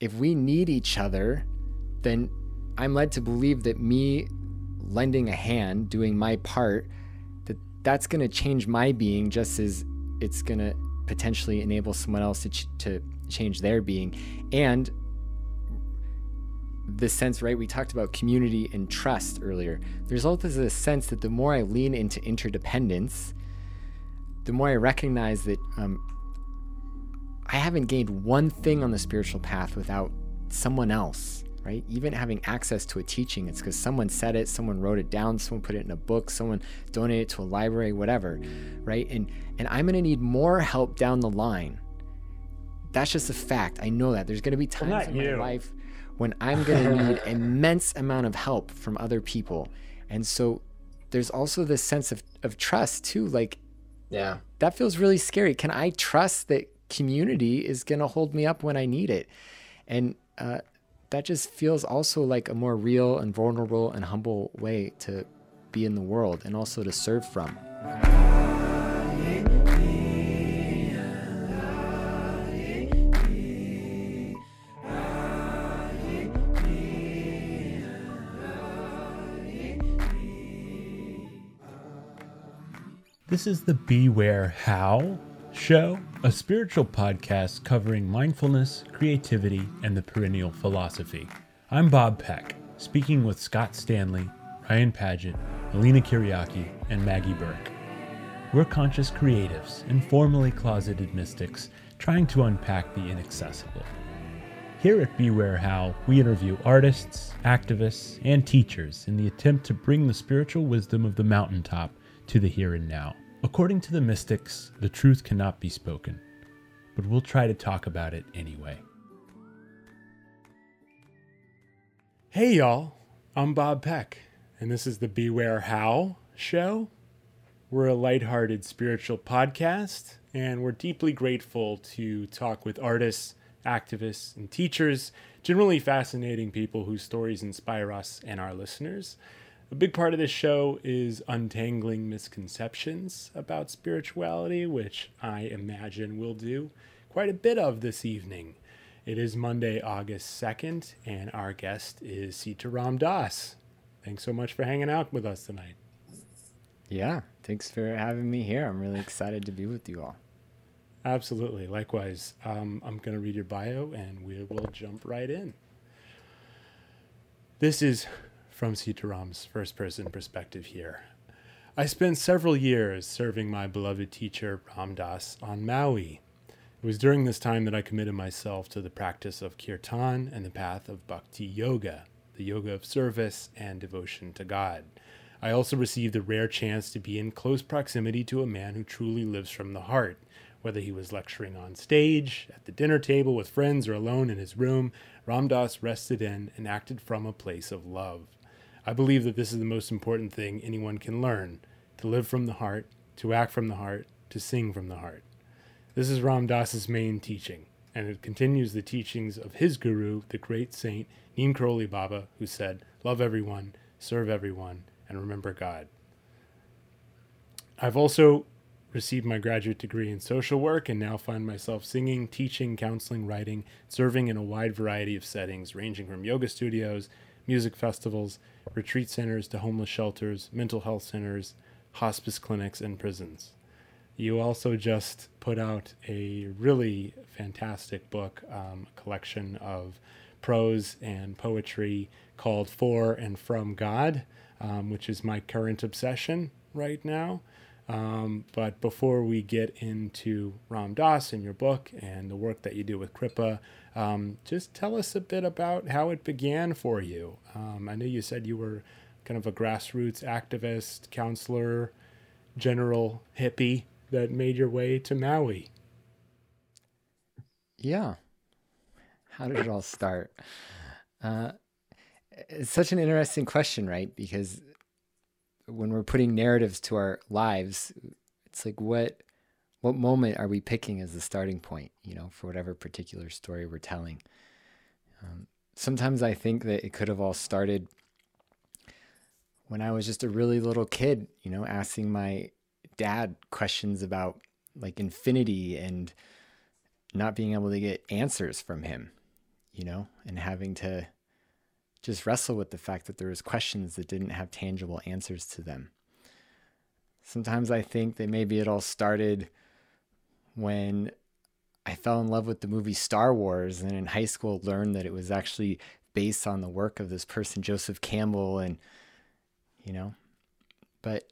if we need each other, then I'm led to believe that me lending a hand, doing my part, that that's going to change my being just as it's going to potentially enable someone else to, ch- to change their being. And the sense, right? We talked about community and trust earlier. The result is a sense that the more I lean into interdependence, the more I recognize that um, I haven't gained one thing on the spiritual path without someone else, right? Even having access to a teaching, it's because someone said it, someone wrote it down, someone put it in a book, someone donated it to a library, whatever, right? And and I'm gonna need more help down the line. That's just a fact. I know that. There's gonna be times well, in you. my life when I'm gonna need immense amount of help from other people. And so there's also this sense of, of trust too. Like yeah. That feels really scary. Can I trust that community is going to hold me up when I need it? And uh, that just feels also like a more real and vulnerable and humble way to be in the world and also to serve from. This is the Beware How show, a spiritual podcast covering mindfulness, creativity, and the perennial philosophy. I'm Bob Peck, speaking with Scott Stanley, Ryan Paget, Alina Kiriaki, and Maggie Burke. We're conscious creatives and formally closeted mystics trying to unpack the inaccessible. Here at Beware How, we interview artists, activists, and teachers in the attempt to bring the spiritual wisdom of the mountaintop to the here and now. According to the mystics, the truth cannot be spoken, but we'll try to talk about it anyway. Hey, y'all, I'm Bob Peck, and this is the Beware How show. We're a lighthearted spiritual podcast, and we're deeply grateful to talk with artists, activists, and teachers, generally fascinating people whose stories inspire us and our listeners. A big part of this show is untangling misconceptions about spirituality, which I imagine we'll do quite a bit of this evening. It is Monday, August 2nd, and our guest is Sitaram Dass. Thanks so much for hanging out with us tonight. Yeah, thanks for having me here. I'm really excited to be with you all. Absolutely. Likewise. Um, I'm going to read your bio and we will jump right in. This is from Sitaram's first person perspective here. I spent several years serving my beloved teacher Ram Dass on Maui. It was during this time that I committed myself to the practice of kirtan and the path of bhakti yoga, the yoga of service and devotion to God. I also received the rare chance to be in close proximity to a man who truly lives from the heart. Whether he was lecturing on stage, at the dinner table with friends, or alone in his room, Ram Dass rested in and acted from a place of love. I believe that this is the most important thing anyone can learn to live from the heart, to act from the heart, to sing from the heart. This is Ram Dass's main teaching, and it continues the teachings of his guru, the great saint Neem Karoli Baba, who said, Love everyone, serve everyone, and remember God. I've also received my graduate degree in social work and now find myself singing, teaching, counseling, writing, serving in a wide variety of settings, ranging from yoga studios, music festivals, retreat centers to homeless shelters, mental health centers, hospice clinics, and prisons. You also just put out a really fantastic book, um, collection of prose and poetry called For and From God, um, which is my current obsession right now. Um, but before we get into Ram Dass and your book and the work that you do with Kripa, um, just tell us a bit about how it began for you. Um, I know you said you were kind of a grassroots activist, counselor, general hippie that made your way to Maui. Yeah. How did it all start? Uh, it's such an interesting question, right? Because when we're putting narratives to our lives, it's like what what moment are we picking as the starting point, you know, for whatever particular story we're telling? Um, sometimes I think that it could have all started when I was just a really little kid, you know, asking my dad questions about like infinity and not being able to get answers from him. you know, and having to just wrestle with the fact that there was questions that didn't have tangible answers to them. Sometimes I think that maybe it all started when I fell in love with the movie Star Wars and in high school learned that it was actually based on the work of this person Joseph Campbell and you know but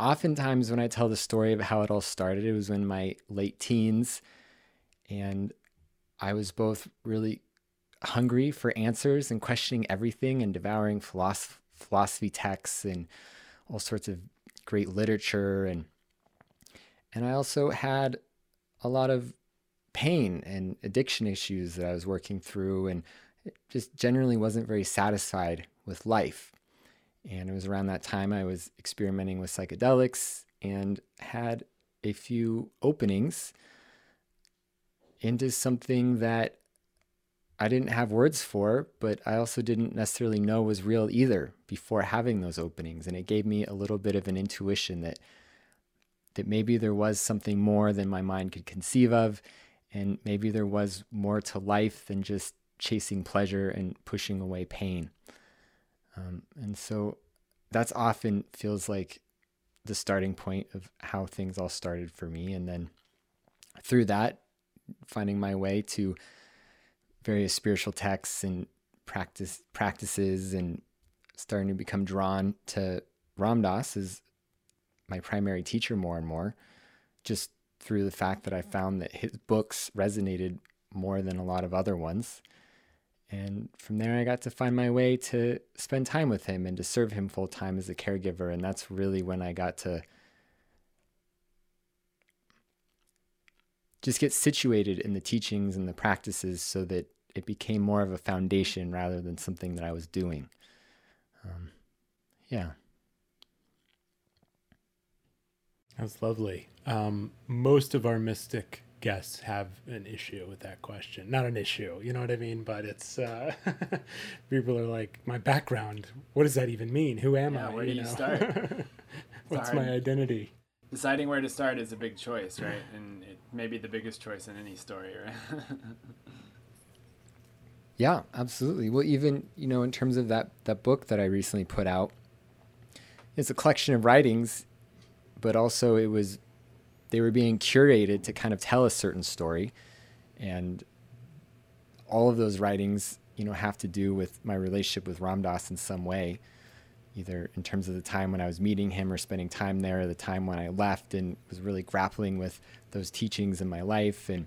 oftentimes when I tell the story of how it all started it was in my late teens and I was both really hungry for answers and questioning everything and devouring philosophy, philosophy texts and all sorts of great literature and and I also had a lot of pain and addiction issues that I was working through and just generally wasn't very satisfied with life. And it was around that time I was experimenting with psychedelics and had a few openings into something that I didn't have words for, but I also didn't necessarily know was real either before having those openings. And it gave me a little bit of an intuition that that maybe there was something more than my mind could conceive of, and maybe there was more to life than just chasing pleasure and pushing away pain. Um, and so that's often feels like the starting point of how things all started for me. And then through that, finding my way to various spiritual texts and practice practices and starting to become drawn to Ram Dass as my primary teacher more and more, just through the fact that I found that his books resonated more than a lot of other ones. And from there, I got to find my way to spend time with him and to serve him full time as a caregiver. And that's really when I got to just get situated in the teachings and the practices so that it became more of a foundation rather than something that I was doing. Um, yeah. That's lovely. Um, most of our mystic guests have an issue with that question. Not an issue, you know what I mean? But it's uh, people are like, my background. What does that even mean? Who am Yeah, I? where do you know? start? What's my identity? Deciding where to start is a big choice, right? And it may be the biggest choice in any story, right? Yeah, absolutely. Well, even you know, in terms of that that book that I recently put out, it's a collection of writings, but also it was they were being curated to kind of tell a certain story, and all of those writings, you know, have to do with my relationship with Ram Dass in some way, either in terms of the time when I was meeting him or spending time there, or the time when I left and was really grappling with those teachings in my life and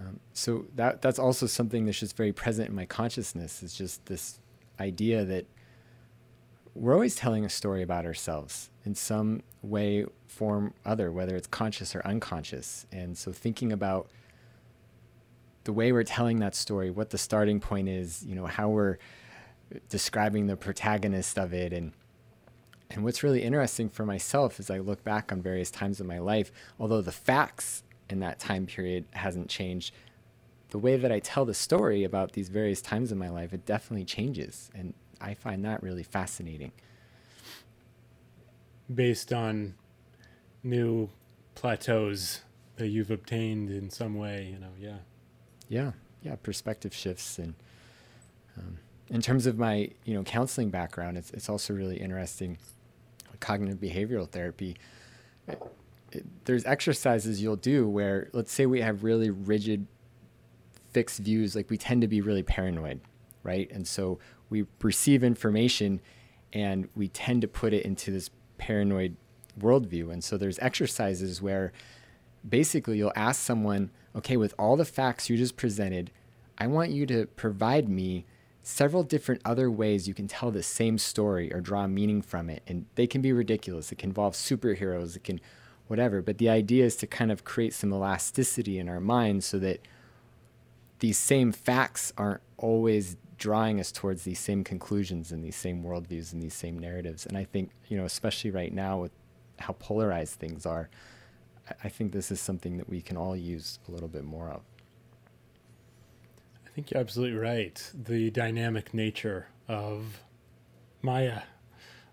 um, so that that's also something that's just very present in my consciousness. Is just this idea that we're always telling a story about ourselves in some way, form, other, whether it's conscious or unconscious. And so thinking about the way we're telling that story, what the starting point is, you know, how we're describing the protagonist of it, and and what's really interesting for myself as I look back on various times of my life, although the facts in that time period hasn't changed, the way that I tell the story about these various times in my life, it definitely changes. And I find that really fascinating. Based on new plateaus that you've obtained in some way, you know, yeah. Yeah, yeah, perspective shifts. And um, in terms of my, you know, counseling background, it's, it's also really interesting. Cognitive behavioral therapy, there's exercises you'll do where, let's say we have really rigid, fixed views, like we tend to be really paranoid, right? And so we receive information and we tend to put it into this paranoid worldview. And so there's exercises where basically you'll ask someone, okay, with all the facts you just presented, I want you to provide me several different other ways you can tell the same story or draw meaning from it. And they can be ridiculous. It can involve superheroes, it can whatever. But the idea is to kind of create some elasticity in our minds so that these same facts aren't always drawing us towards these same conclusions and these same worldviews and these same narratives. And I think, you know, especially right now with how polarized things are, I think this is something that we can all use a little bit more of. I think you're absolutely right. The dynamic nature of Maya,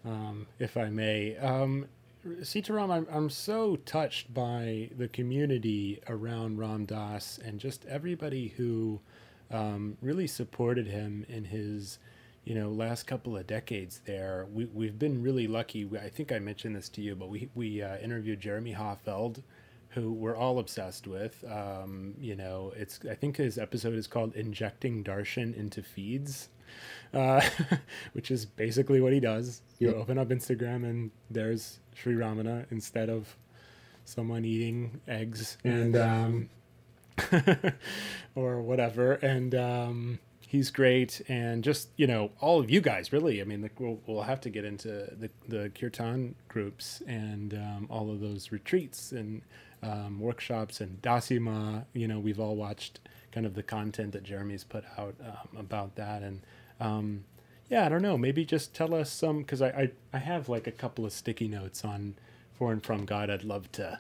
um, if I may. Um, Sitaram, I'm, I'm so touched by the community around Ram Dass and just everybody who um, really supported him in his you know last couple of decades there. We, we've been really lucky. I think i mentioned this to you but we, we uh, interviewed jeremy hoffeld who we're all obsessed with. Um, you know it's i think his episode is called injecting darshan into feeds uh, which is basically what he does. You yep. open up instagram and there's sri ramana instead of someone eating eggs and um, or whatever. And um, he's great. And just you know all of you guys really. I mean the, we'll, we'll have to get into the, the kirtan groups and um, all of those retreats and um, workshops and Dassima. You know we've all watched kind of the content that jeremy's put out um, about that. And um, yeah i don't know maybe just tell us some because I, I i have like a couple of sticky notes on for and from god i'd love to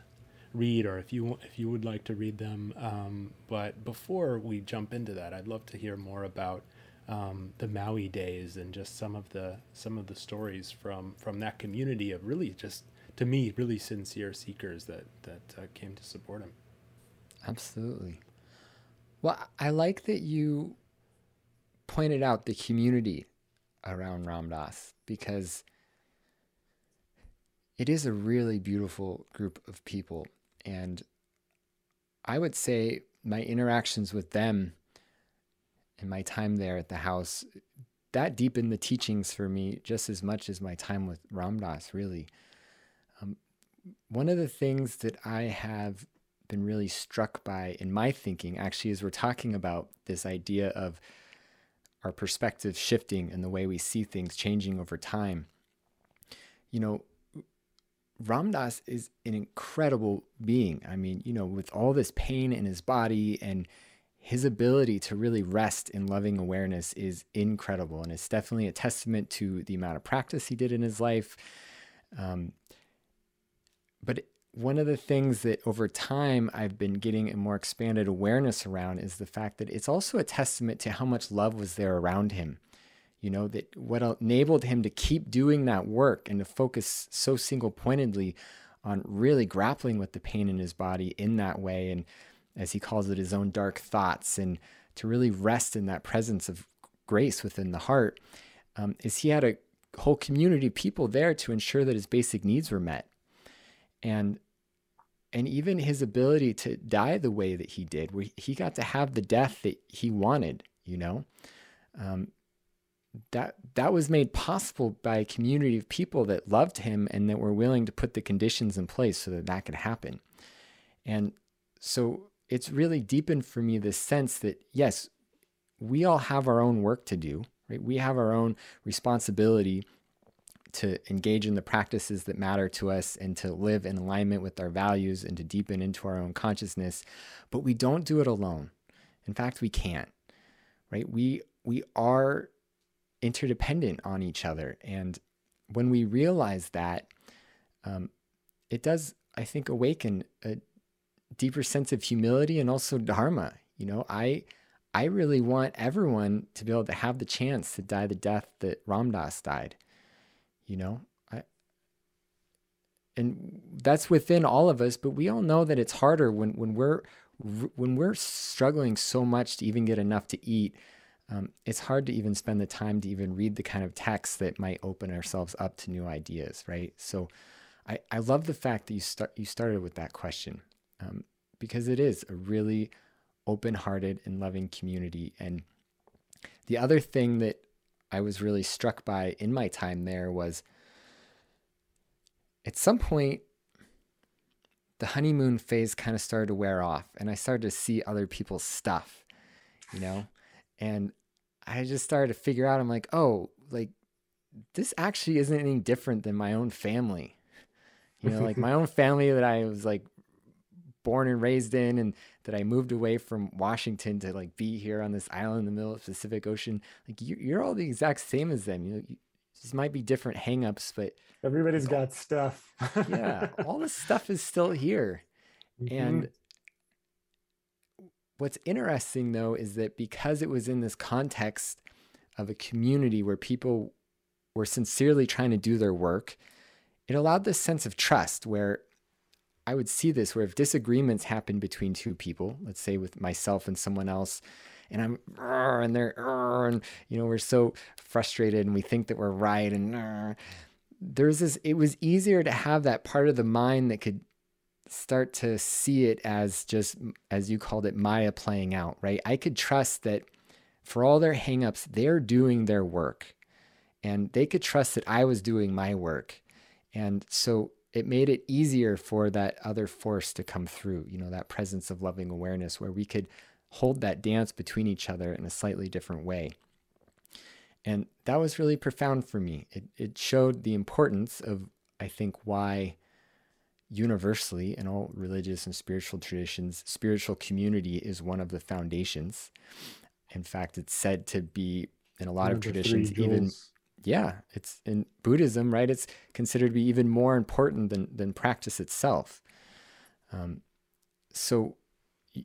read or if you if you would like to read them. Um, but before we jump into that, I'd love to hear more about um, the Maui days and just some of the some of the stories from from that community of really just to me really sincere seekers that that uh, came to support him. Absolutely. Well, I like that you pointed out the community around Ram Dass because it is a really beautiful group of people and I would say my interactions with them and my time there at the house that deepened the teachings for me just as much as my time with Ram Dass, really. Um, one of the things that I have been really struck by in my thinking, actually, as we're talking about this idea of our perspective shifting and the way we see things changing over time. You know, Ram Dass is an incredible being. I mean, you know, with all this pain in his body and his ability to really rest in loving awareness is incredible. And it's definitely a testament to the amount of practice he did in his life. Um, but one of the things that over time I've been getting a more expanded awareness around is the fact that it's also a testament to how much love was there around him. You know that what enabled him to keep doing that work and to focus so single pointedly on really grappling with the pain in his body in that way and as he calls it his own dark thoughts and to really rest in that presence of grace within the heart um, is he had a whole community of people there to ensure that his basic needs were met and and even his ability to die the way that he did where he got to have the death that he wanted you know um, that that was made possible by a community of people that loved him and that were willing to put the conditions in place so that that could happen. And so it's really deepened for me this sense that yes, we all have our own work to do, right? We have our own responsibility to engage in the practices that matter to us and to live in alignment with our values and to deepen into our own consciousness, but we don't do it alone. In fact, we can't. Right? We we are interdependent on each other. And when we realize that, um, it does, I think, awaken a deeper sense of humility and also dharma. You know, I I really want everyone to be able to have the chance to die the death that Ram Dass died. You know, I and that's within all of us, but we all know that it's harder when when we're when we're struggling so much to even get enough to eat um, it's hard to even spend the time to even read the kind of text that might open ourselves up to new ideas, right? So I, I love the fact that you start you started with that question um, because it is a really open-hearted and loving community. And the other thing that I was really struck by in my time there was at some point the honeymoon phase kind of started to wear off and I started to see other people's stuff, you know? And I just started to figure out, I'm like, oh, like this actually isn't any different than my own family. You know, like my own family that I was like born and raised in and that I moved away from Washington to like be here on this island in the middle of the Pacific Ocean. Like you, are all the exact same as them. You know, you, just might be different hangups, but everybody's got stuff. yeah, all the stuff is still here. Mm-hmm. And What's interesting though is that because it was in this context of a community where people were sincerely trying to do their work, it allowed this sense of trust where I would see this where if disagreements happen between two people, let's say with myself and someone else, and I'm and they're and you know we're so frustrated and we think that we're right and there's this it was easier to have that part of the mind that could start to see it as just as you called it maya playing out right? I could trust that for all their hangups they're doing their work and they could trust that i was doing my work. And so it made it easier for that other force to come through, you know, that presence of loving awareness where we could hold that dance between each other in a slightly different way. And that was really profound for me. It, it showed the importance of, I think, why universally in all religious and spiritual traditions, spiritual community is one of the foundations. In fact, it's said to be in a lot of traditions, even yeah, it's in Buddhism, right? It's considered to be even more important than than practice itself. Um, so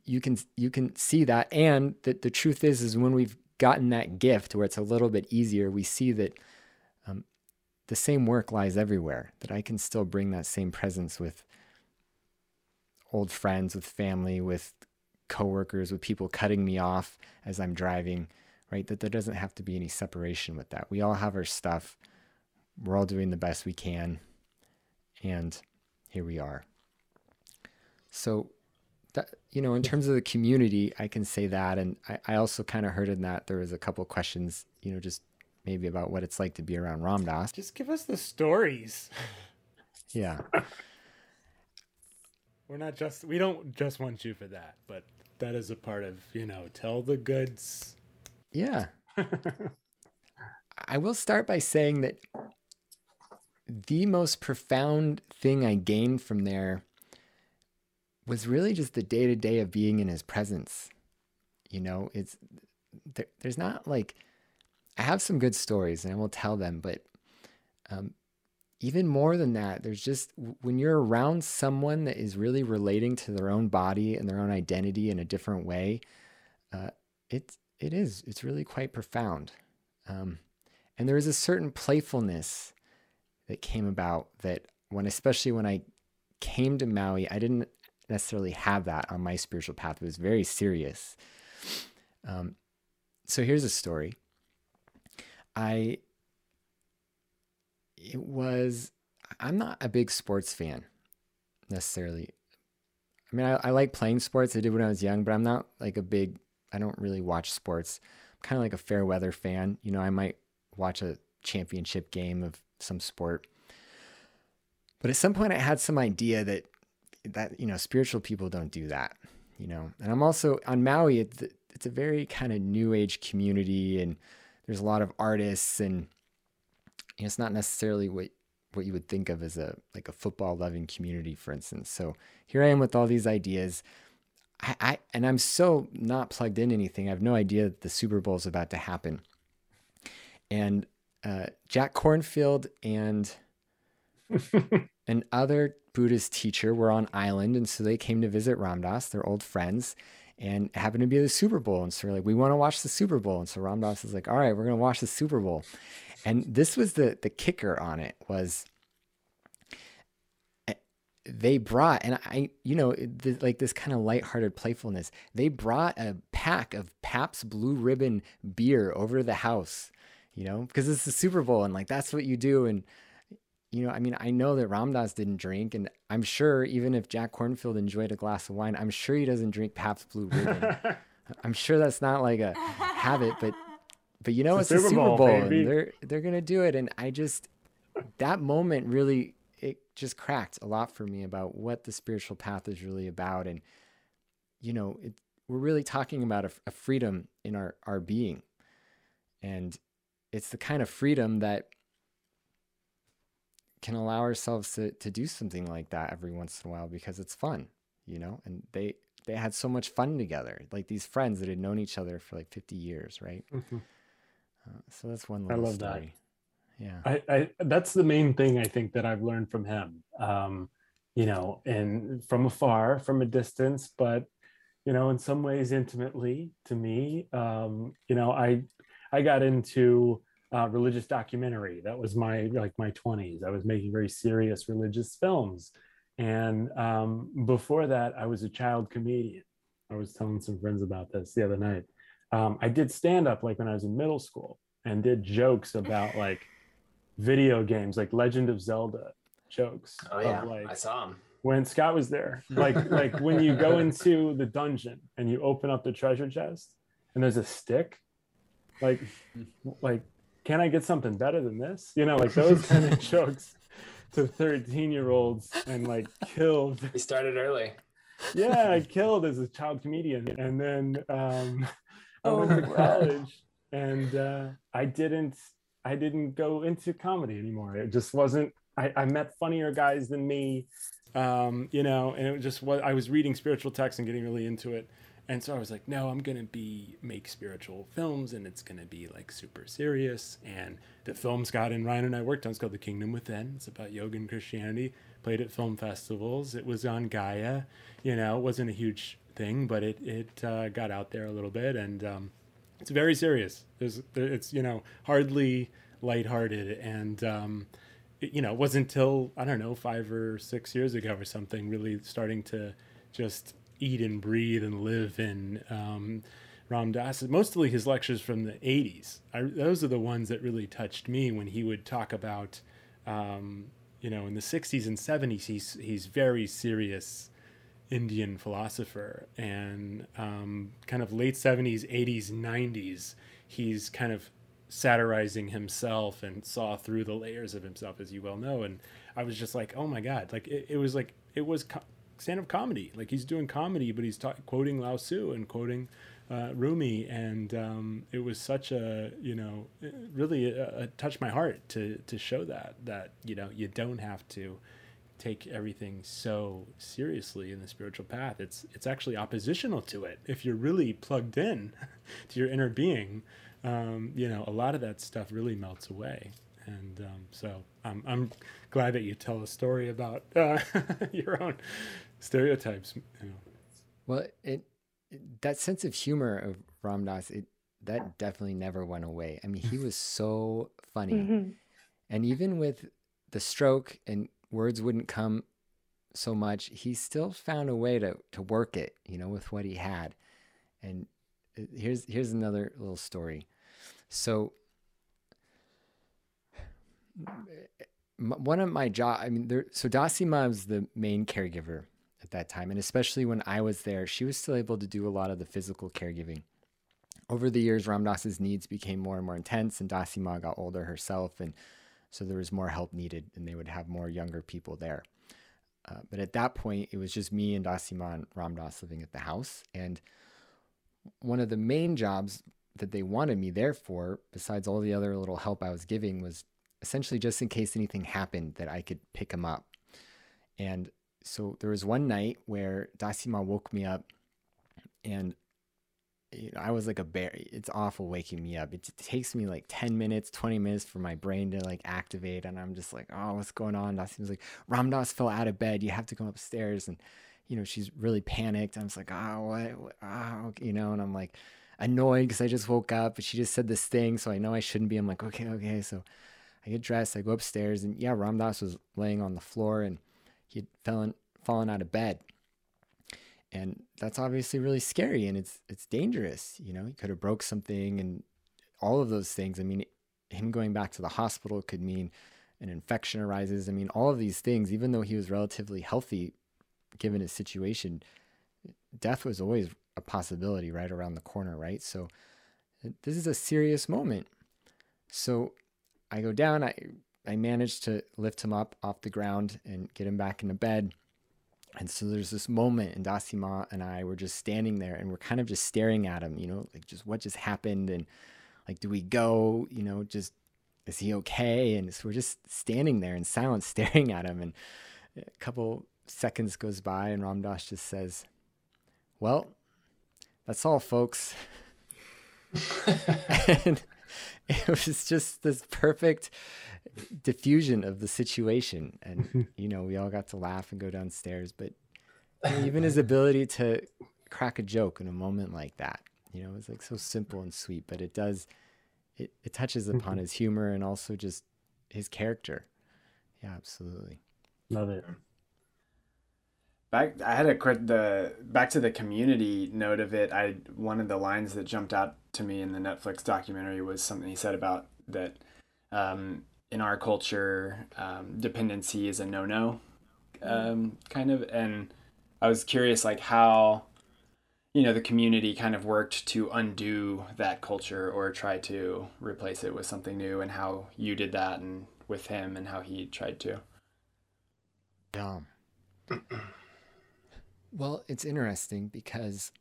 you can you can see that, and that the truth is, is when we've gotten that gift where it's a little bit easier, we see that um, the same work lies everywhere. That I can still bring that same presence with old friends, with family, with coworkers, with people cutting me off as I'm driving right? That there doesn't have to be any separation with that. We all have our stuff. We're all doing the best we can. And here we are. So, that, you know, in terms of the community, I can say that. And I, I also kind of heard in that there was a couple questions, you know, just maybe about what it's like to be around Ram Dass. Just give us the stories. Yeah. We're not just, we don't just want you for that, but that is a part of, you know, tell the goods yeah. I will start by saying that the most profound thing I gained from there was really just the day to day of being in his presence. You know, it's there, there's not like I have some good stories and I will tell them, but um, even more than that, there's just when you're around someone that is really relating to their own body and their own identity in a different way, uh, it's it is. It's really quite profound. Um, and there is a certain playfulness that came about that when, especially when I came to Maui, I didn't necessarily have that on my spiritual path. It was very serious. Um, so here's a story. I, it was, I'm not a big sports fan necessarily. I mean, I, I like playing sports. I did when I was young, but I'm not like a big I don't really watch sports. I'm kind of like a fair weather fan. You know, I might watch a championship game of some sport. But at some point I had some idea that that you know, spiritual people don't do that, you know. And I'm also on Maui it's it's a very kind of new age community and there's a lot of artists and you know, it's not necessarily what what you would think of as a like a football loving community for instance. So here I am with all these ideas I, I and I'm so not plugged in anything. I have no idea that the Super Bowl is about to happen. And uh, Jack Kornfield and an other Buddhist teacher were on island, and so they came to visit Ram Dass, their old friends, and happened to be the Super Bowl. And so they're like, "We want to watch the Super Bowl." And so Ram Dass is like, "All right, we're gonna watch the Super Bowl." And this was the the kicker on it was they brought, and I, you know, the, like this kind of lighthearted playfulness, they brought a pack of Pabst Blue Ribbon beer over to the house, you know, because it's the Super Bowl and like that's what you do. And, you know, I mean, I know that Ram Dass didn't drink, and I'm sure even if Jack Kornfield enjoyed a glass of wine, I'm sure he doesn't drink Pabst Blue Ribbon. I'm sure that's not like a habit, but but you know it's, it's the Super Bowl, Bowl and they're they're gonna do it, and I just that moment really it just cracked a lot for me about what the spiritual path is really about. And you know it, we're really talking about a, a, freedom in our our being. And it's the kind of freedom that can allow ourselves to to do something like that every once in a while because it's fun you know? And they they had so much fun together like these friends that had known each other for like 50 years right? Mm-hmm. uh, so that's one little I love story. that yeah. I, I that's the main thing i think that i've learned from him um you know and from afar from a distance but you know in some ways intimately to me um you know i i got into uh, religious documentary. That was my like my 20s i was making very serious religious films. And um, before that i was a child comedian. I was telling some friends about this the other night. Um, I did stand up like when I was in middle school and did jokes about like video games, like Legend of Zelda jokes. Oh yeah, like I saw him. when Scott was there, like like when you go into the dungeon and you open up the treasure chest and there's a stick, like like can I get something better than this? You know, like those kind of jokes to 13 year olds and like killed He started early. yeah, I killed as a child comedian, and then um, I went to Oh, college, and uh, I didn't, I didn't go into comedy anymore. It just wasn't. I, I met funnier guys than me, um, you know, and it just was. I was reading spiritual texts and getting really into it, and so I was like, no, I'm gonna be make spiritual films, and it's gonna be like super serious. And the film Scott and Ryan and I worked on is called The Kingdom Within. It's about yoga and Christianity. Played at film festivals. It was on Gaia. You know, it wasn't a huge thing, but it it uh, got out there a little bit, and um, it's very serious. There's, it's you know hardly lighthearted, and um, it, you know it wasn't until I don't know five or six years ago or something really starting to just eat and breathe and live in um, Ram Dass. Mostly his lectures from the '80s. I, those are the ones that really touched me when he would talk about. Um, you know, in the '60s and '70s, he's he's very serious Indian philosopher, and um, kind of late '70s, '80s, '90s, he's kind of satirizing himself and saw through the layers of himself, as you well know. And I was just like, oh my god, like it, it was like it was co- stand-up comedy. Like he's doing comedy, but he's ta- quoting Lao Tzu and quoting uh, Rumi, and um, it was such a you know really uh, touched my heart to to show that that you know you don't have to take everything so seriously in the spiritual path. It's it's actually oppositional to it. If you're really plugged in to your inner being, um, you know, a lot of that stuff really melts away. And um, so I'm I'm glad that you tell a story about uh, your own stereotypes. You know. Well, it, it that sense of humor of Ram Dass, it that definitely never went away. I mean, he was so funny, Mhm. and even with the stroke and words wouldn't come so much, he still found a way to to work it, you know, with what he had. And uh, here's here's another little story. So one of my job, I mean, there, so Dassima was the main caregiver at that time, and especially when I was there, she was still able to do a lot of the physical caregiving. Over the years, Ram Dass's needs became more and more intense, and Dassima got older herself, and so there was more help needed, and they would have more younger people there. Uh, but at that point, it was just me and Dassima and Ram Dass living at the house, and one of the main jobs that they wanted me there for, besides all the other little help I was giving, was essentially just in case anything happened that I could pick him up. And so there was one night where Dassima woke me up and you know, I was like a bear. It's awful waking me up. It takes me like 10 minutes, 20 minutes for my brain to like activate. And I'm just like, oh, what's going on? Dassima's like, Ram Dass fell out of bed. You have to come upstairs. And, you know, she's really panicked. I'm just like, oh, what? what oh, you know, and I'm like annoyed because I just woke up, but she just said this thing. So I know I shouldn't be. I'm like, okay, okay. So I get dressed, I go upstairs, and yeah, Ram Dass was laying on the floor and he'd fallen fallen out of bed. And that's obviously really scary and it's it's dangerous. You know, he could have broke something and all of those things. I mean, him going back to the hospital could mean an infection arises. I mean, all of these things, even though he was relatively healthy given his situation, death was always a possibility right around the corner, right? So this is a serious moment. So I go down, I I manage to lift him up off the ground and get him back into bed. And so there's this moment, and Dassima and I were just standing there, and we're kind of just staring at him, you know, like just what just happened, and like, do we go? You know, just is he okay? And so we're just standing there in silence, staring at him. And a couple seconds goes by, and Ram Dass just says, "Well, that's all, folks." and it was just this perfect diffusion of the situation. And you know we all got to laugh and go downstairs. But even his ability to crack a joke in a moment like that you know it's like so simple and sweet. But it does it, it touches mm-hmm. upon his humor and also just his character. Yeah absolutely. Love it. Back I had a the back to the community note of it. I one of the lines that jumped out to me in the Netflix documentary was something he said about that um, in our culture um, dependency is a no no um, kind of and I was curious like how you know the community kind of worked to undo that culture or try to replace it with something new and how you did that and with him and how he tried to. Yeah. well, it's interesting because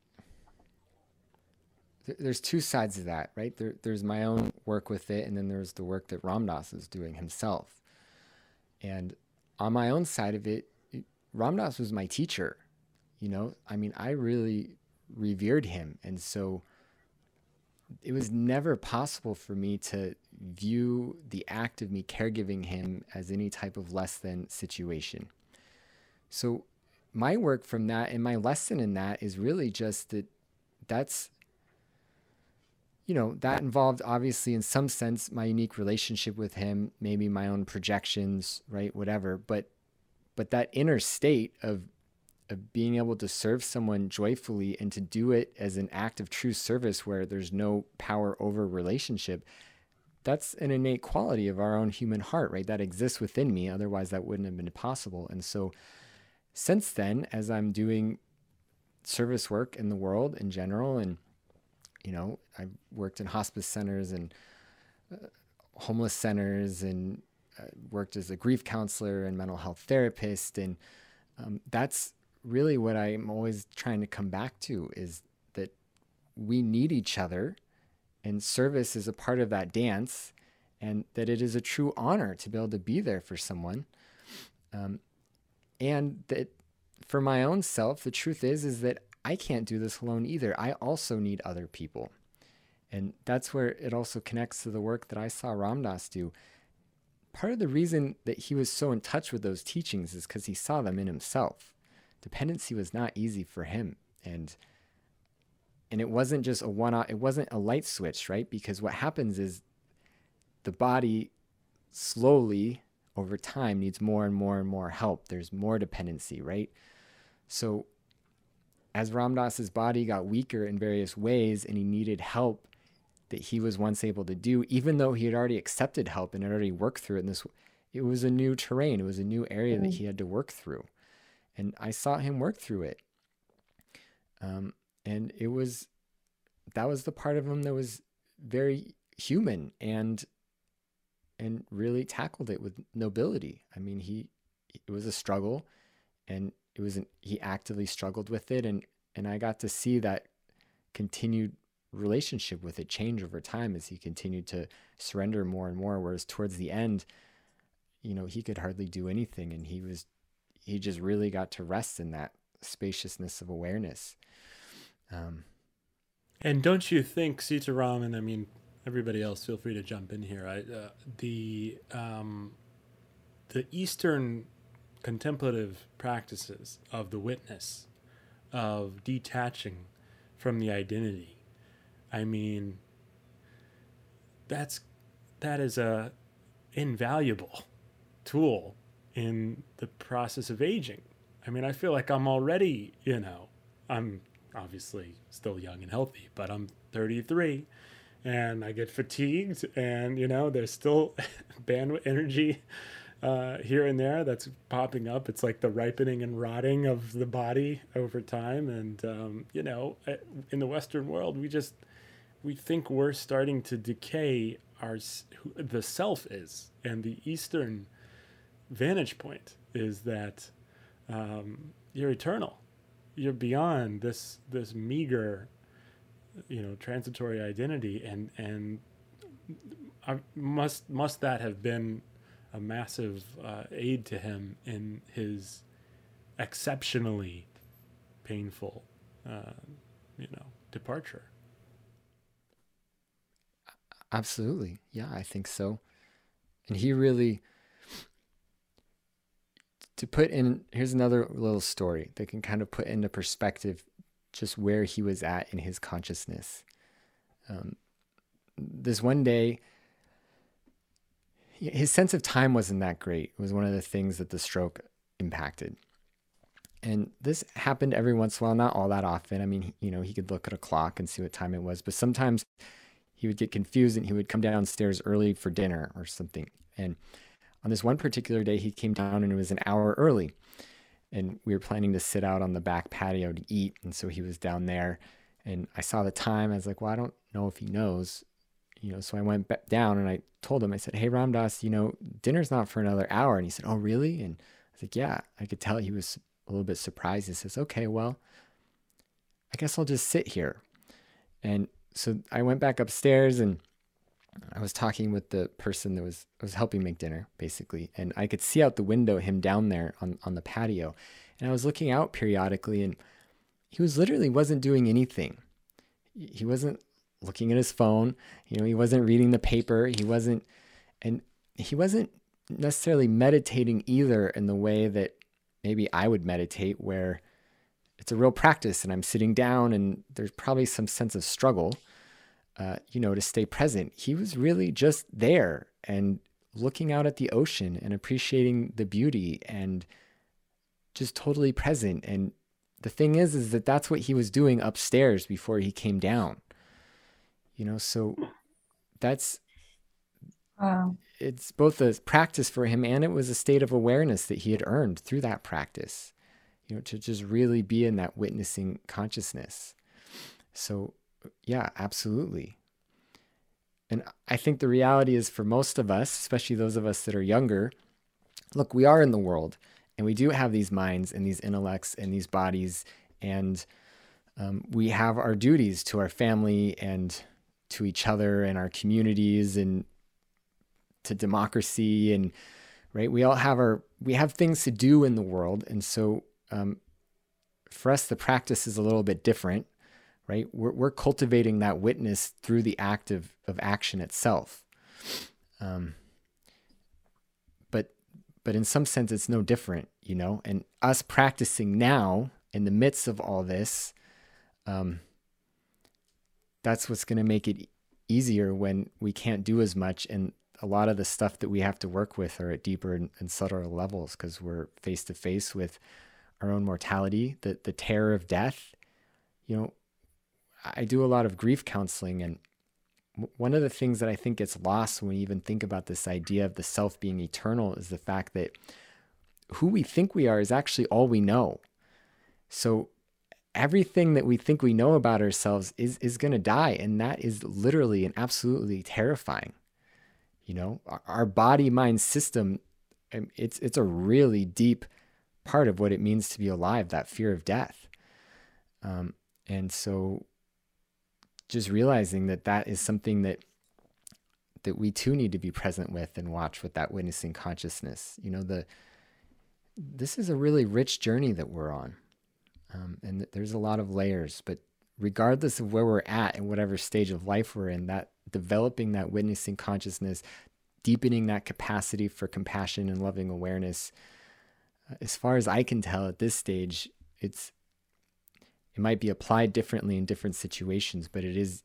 th- there's two sides of that, right? There, there's my own work with it, and then there's the work that Ram Dass is doing himself. And on my own side of it, Ram Dass was my teacher. You know, I mean, I really revered him. And so it was never possible for me to view the act of me caregiving him as any type of less than situation. So my work from that and my lesson in that is really just that that's you know that involved obviously in some sense my unique relationship with him maybe my own projections right whatever. But but that inner state of of being able to serve someone joyfully and to do it as an act of true service where there's no power over relationship that's an innate quality of our own human heart right? That exists within me. Otherwise that wouldn't have been possible. And so since then as i'm doing service work in the world in general and you know i've worked in hospice centers and uh, homeless centers and uh, worked as a grief counselor and mental health therapist and um, that's really what I'm always trying to come back to is that we need each other and service is a part of that dance and that it is a true honor to be able to be there for someone. Um, and that for my own self, the truth is, is that I can't do this alone either. I also need other people. And that's where it also connects to the work that I saw Ram Dass do. Part of the reason that he was so in touch with those teachings is because he saw them in himself dependency was not easy for him and and it wasn't just a one it wasn't a light switch right because what happens is the body slowly over time needs more and more and more help. There's more dependency right? So as Ram Dass's body got weaker in various ways and he needed help that he was once able to do even though he had already accepted help and had already worked through it and this it was a new terrain. It was a new area that he had to work through. And I saw him work through it. Um, and it was that was the part of him that was very human and and really tackled it with nobility. I mean, he it was a struggle, and it was an, he actively struggled with it, and and I got to see that continued relationship with it change over time as he continued to surrender more and more. Whereas towards the end, you know, he could hardly do anything, and he was he just really got to rest in that spaciousness of awareness. Um, and don't you think Sitaram and I mean everybody else, feel free to jump in here. I, uh, the um, the Eastern contemplative practices of the witness, of detaching from the identity. I mean, that's that is a invaluable tool in the process of aging. I mean, I feel like I'm already, you know, I'm obviously still young and healthy, but I'm 33 and I get fatigued and, you know, there's still bandwidth energy uh, here and there that's popping up. It's like the ripening and rotting of the body over time. And, um, you know, eh, in the Western world, we just, we think we're starting to decay our, the self is. And the Eastern vantage point is that um, you're eternal. You're beyond this this meager, you know, transitory identity, and and I must must that have been a massive uh, aid to him in his exceptionally painful, uh, you know, departure. Absolutely, yeah, I think so, and he really to put in here's another little story that can kind of put into perspective just where he was at in his consciousness. Um, this one day, his sense of time wasn't that great. It was one of the things that the stroke impacted. And this happened every once in a while, not all that often. I mean, you know, he could look at a clock and see what time it was, but sometimes he would get confused and he would come downstairs early for dinner or something. And on this one particular day, he came down and it was an hour early. And we were planning to sit out on the back patio to eat. And so he was down there and I saw the time. I was like, well, I don't know if he knows, you know. So I went down and I told him, I said, hey, Ram Dass, you know, dinner's not for another hour. And he said, oh, really? And I was like, yeah. I could tell he was a little bit surprised. He says, okay, well, I guess I'll just sit here. And so I went back upstairs and I was talking with the person that was was helping make dinner, basically, and I could see out the window him down there on on the patio, and I was looking out periodically, and he was literally wasn't doing anything. He wasn't looking at his phone, you know, he wasn't reading the paper, he wasn't, and he wasn't necessarily meditating either in the way that maybe I would meditate, where it's a real practice, and I'm sitting down, and there's probably some sense of struggle uh, you know, to stay present. He was really just there and looking out at the ocean and appreciating the beauty and just totally present. And the thing is, is that that's what he was doing upstairs before he came down. You know, so that's wow. It's both a practice for him and it was a state of awareness that he had earned through that practice. You know, to just really be in that witnessing consciousness. So yeah, absolutely. And I think the reality is for most of us, especially those of us that are younger, look, we are in the world and we do have these minds and these intellects and these bodies. And um, we have our duties to our family and to each other and our communities and to democracy. And right, we all have our, we have things to do in the world. And so um, for us, the practice is a little bit different right? We're, we're cultivating that witness through the act of, of action itself. Um, but, but in some sense, it's no different, you know, and us practicing now in the midst of all this, um, that's what's going to make it easier when we can't do as much. And a lot of the stuff that we have to work with are at deeper and, and subtler levels because we're face to face with our own mortality, the, the terror of death. You know, I do a lot of grief counseling, and one of the things that I think gets lost when we even think about this idea of the self being eternal is the fact that who we think we are is actually all we know. So everything that we think we know about ourselves is is going to die and that is literally and absolutely terrifying. You know, our body mind system um, it's it's a really deep part of what it means to be alive, that fear of death. Um, and so just realizing that that is something that that we too need to be present with and watch with that witnessing consciousness. You know, the this is a really rich journey that we're on, um, and there's a lot of layers. But regardless of where we're at and whatever stage of life we're in, that developing that witnessing consciousness, deepening that capacity for compassion and loving awareness, uh, as far as I can tell at this stage, it's it might be applied differently in different situations, but it is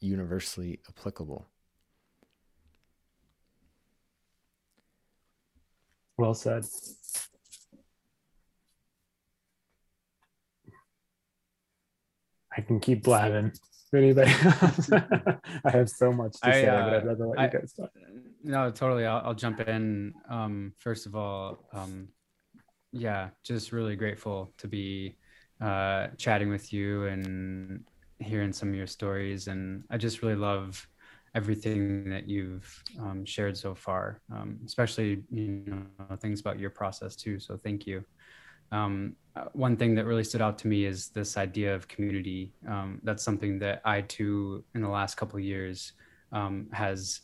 universally applicable. Well said. I can keep blabbing. Anybody else? I have so much to I, say, uh, but I'd rather let I, you guys talk. No, totally. I'll, I'll jump in. Um, first of all, um, yeah, just really grateful to be uh, chatting with you and hearing some of your stories. And I just really love everything that you've um, shared so far, um, especially you know things about your process too. So thank you. Um, uh, one thing that really stood out to me is this idea of community. Um, that's something that I too, in the last couple of years, um, has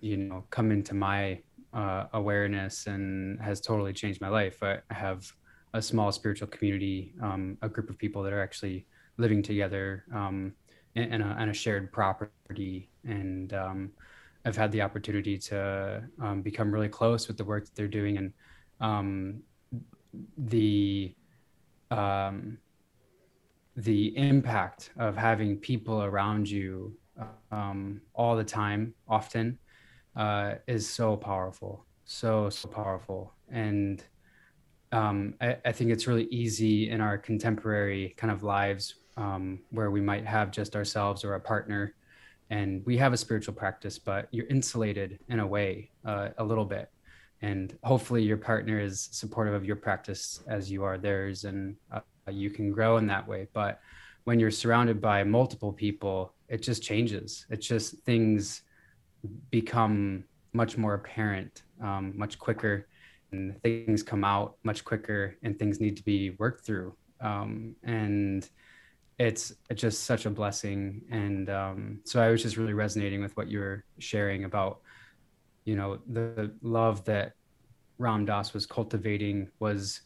you know come into my uh, awareness and has totally changed my life. I have a small spiritual community, um, a group of people that are actually living together um, in, in, a, in, a, shared property. And um, I've had the opportunity to um, become really close with the work that they're doing. And um, the um, the impact of having people around you all the time, often, uh, is so powerful, so so powerful, and um, I, I, think it's really easy in our contemporary kind of lives um, where we might have just ourselves or a partner and we have a spiritual practice but you're insulated in a way uh, a little bit. And hopefully your partner is supportive of your practice as you are theirs and uh, you can grow in that way. But when you're surrounded by multiple people it just changes. It's just things become much more apparent um, much quicker and things come out much quicker and things need to be worked through. Um, and it's just such a blessing. And um, so i was just really resonating with what you were sharing about you know the love that ram dass was cultivating was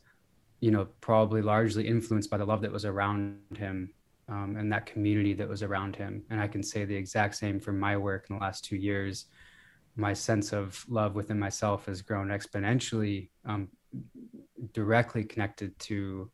you know probably largely influenced by the love that was around him um, and that community that was around him. And i can say the exact same for my work in the last two years my sense of love within myself has grown exponentially um, directly connected to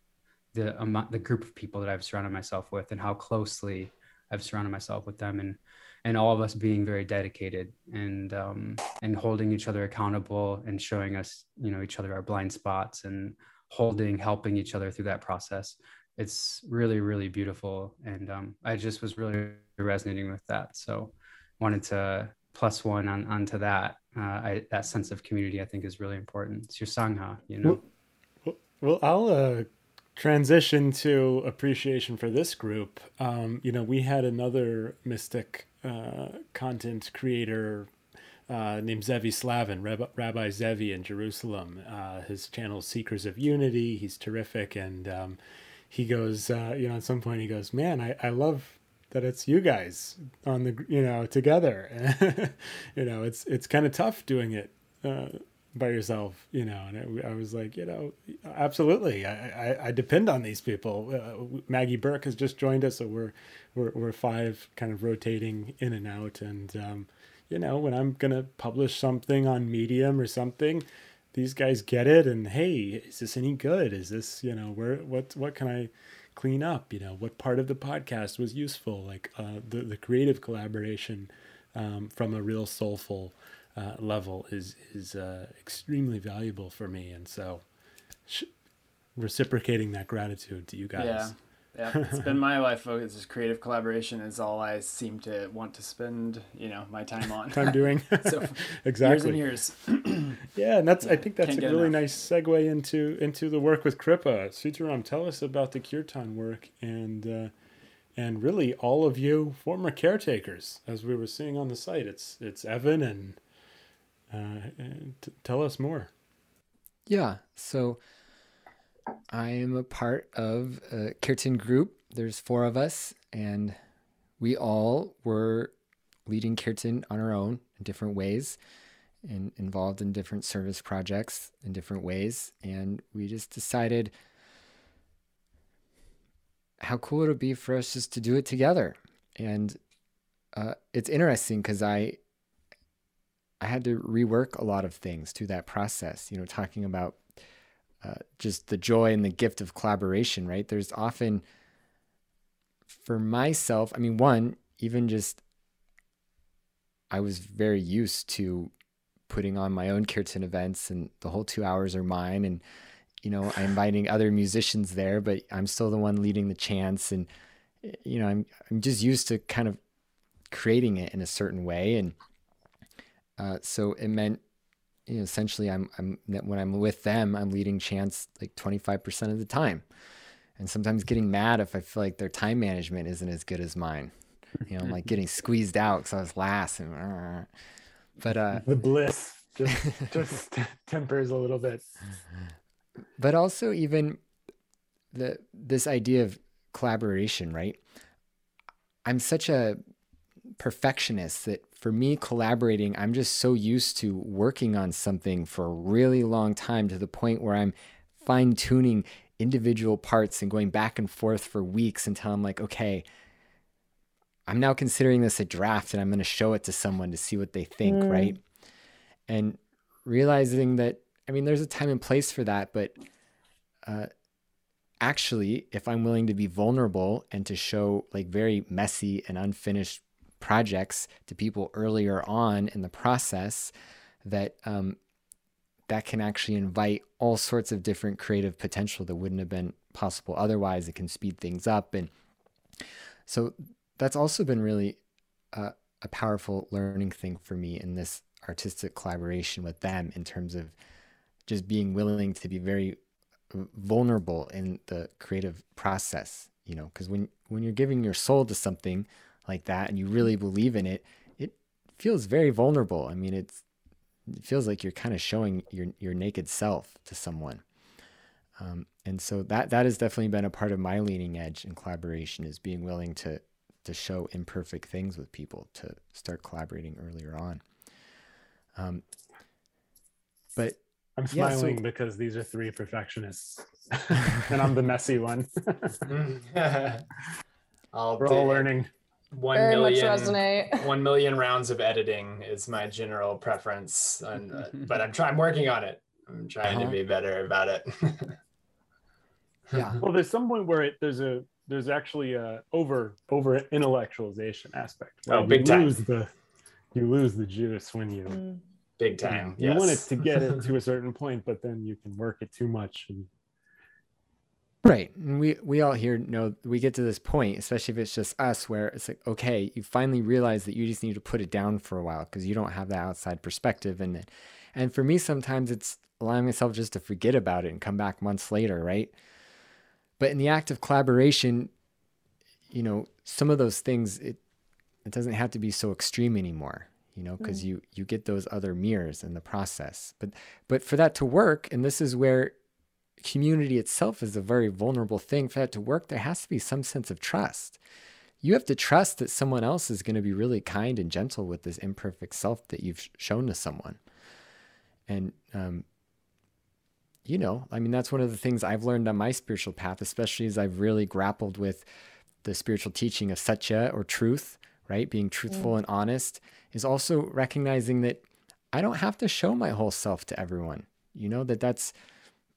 the um, the group of people that I've surrounded myself with and how closely I've surrounded myself with them and and all of us being very dedicated and um, and holding each other accountable and showing us you know each other our blind spots and holding helping each other through that process. It's really really beautiful and um, I just was really resonating with that. So wanted to plus one on onto that uh, I, that sense of community I think is really important it's your sangha you know well, well I'll uh transition to appreciation for this group, um, you know, we had another mystic uh, content creator uh, named Zevi Slavin, Rabbi, Rabbi Zevi in Jerusalem. Uh, his channel Seekers of Unity. He's terrific, and um, he goes, uh, you know, at some point he goes, "Man, I, I love that it's you guys on the, you know, together. you know, it's it's kind of tough doing it." Uh, by yourself, you know. And it, I was like, you know, absolutely. I, I, I depend on these people. Uh, Maggie Burke has just joined us, so we're we're we're five kind of rotating in and out. And um, you know, when I'm gonna publish something on Medium or something, these guys get it. And hey, is this any good? Is this you know where what what can I clean up? You know, what part of the podcast was useful? Like uh, the the creative collaboration um, from a real soulful uh, level is is uh, extremely valuable for me, and so sh- reciprocating that gratitude to you guys. Yeah. Yeah, it's been my life focus. Is creative collaboration is all I seem to want to spend, you know, my time on. time doing. so exactly. Years and years. yeah, and that's. Yeah, I think that's a really enough. nice segue into into the work with Kripa. Sitaram, tell us about the Kirtan work and uh, and really all of you former caretakers, as we were seeing on the site. It's it's Evan and uh, t- tell us more. Yeah. So I am a part of a Kirtan group. There's four of us, and we all were leading Kirtan on our own in different ways and involved in different service projects in different ways. And we just decided how cool it would be for us just to do it together. And uh, it's interesting because I I had to rework a lot of things through that process, you know, talking about just the joy and the gift of collaboration, right? There's often, for myself, I mean, one, even just, I was very used to putting on my own kirtan events and the whole two hours are mine. And, you know, I'm inviting other musicians there, but I'm still the one leading the chants. And, you know, I'm, I'm just used to kind of creating it in a certain way. And, uh, so it meant, you know, essentially, I'm, I'm when I'm with them, I'm leading chants like 25% of the time, and sometimes getting mad if I feel like their time management isn't as good as mine. You know, I'm like getting squeezed out because I was last, and uh, but uh, the bliss just just tempers a little bit. But also, even the this idea of collaboration, right? I'm such a perfectionist that for me collaborating i'm just so used to working on something for a really long time to the point where i'm fine tuning individual parts and going back and forth for weeks until i'm like okay i'm now considering this a draft and i'm going to show it to someone to see what they think mm. right and realizing that i mean there's a time and place for that but uh, actually if i'm willing to be vulnerable and to show like very messy and unfinished projects to people earlier on in the process that um, that can actually invite all sorts of different creative potential that wouldn't have been possible otherwise. It can speed things up. And so that's also been really a powerful learning thing for me in this artistic collaboration with them in terms of just being willing to be very vulnerable in the creative process you know because when when you're giving your soul to something like that and you really believe in it it feels very vulnerable i mean it's it feels like you're kind of showing your your naked self to someone um, and so that that has definitely been a part of my leaning edge in collaboration is being willing to to show imperfect things with people to start collaborating earlier on um, but I'm smiling yeah, so, because these are three perfectionists, and I'm the messy one. We're all learning. One Very million, one million rounds of editing is my general preference, and, uh, but I'm trying. I'm working on it. I'm trying uh-huh. to be better about it. yeah. Well, there's some point where it, there's a there's actually a over over intellectualization aspect. Right? Oh, big you time. Lose the, you lose the juice when you mm big time. You, yes. you want it to get it to a certain point, but then you can work it too much. And... Right. And we, we all here know we get to this point, especially if it's just us, where it's like, okay, you finally realize that you just need to put it down for a while because you don't have that outside perspective. And, and for me, sometimes it's allowing myself just to forget about it and come back months later. Right. But in the act of collaboration, you know, some of those things, it, it doesn't have to be so extreme anymore you know because mm. you you get those other mirrors in the process but but for that to work and this is where community itself is a very vulnerable thing for that to work there has to be some sense of trust you have to trust that someone else is going to be really kind and gentle with this imperfect self that you've shown to someone and um, you know i mean that's one of the things i've learned on my spiritual path especially as i've really grappled with the spiritual teaching of satya or truth right being truthful mm. and honest is also recognizing that I don't have to show my whole self to everyone. You know, that that's,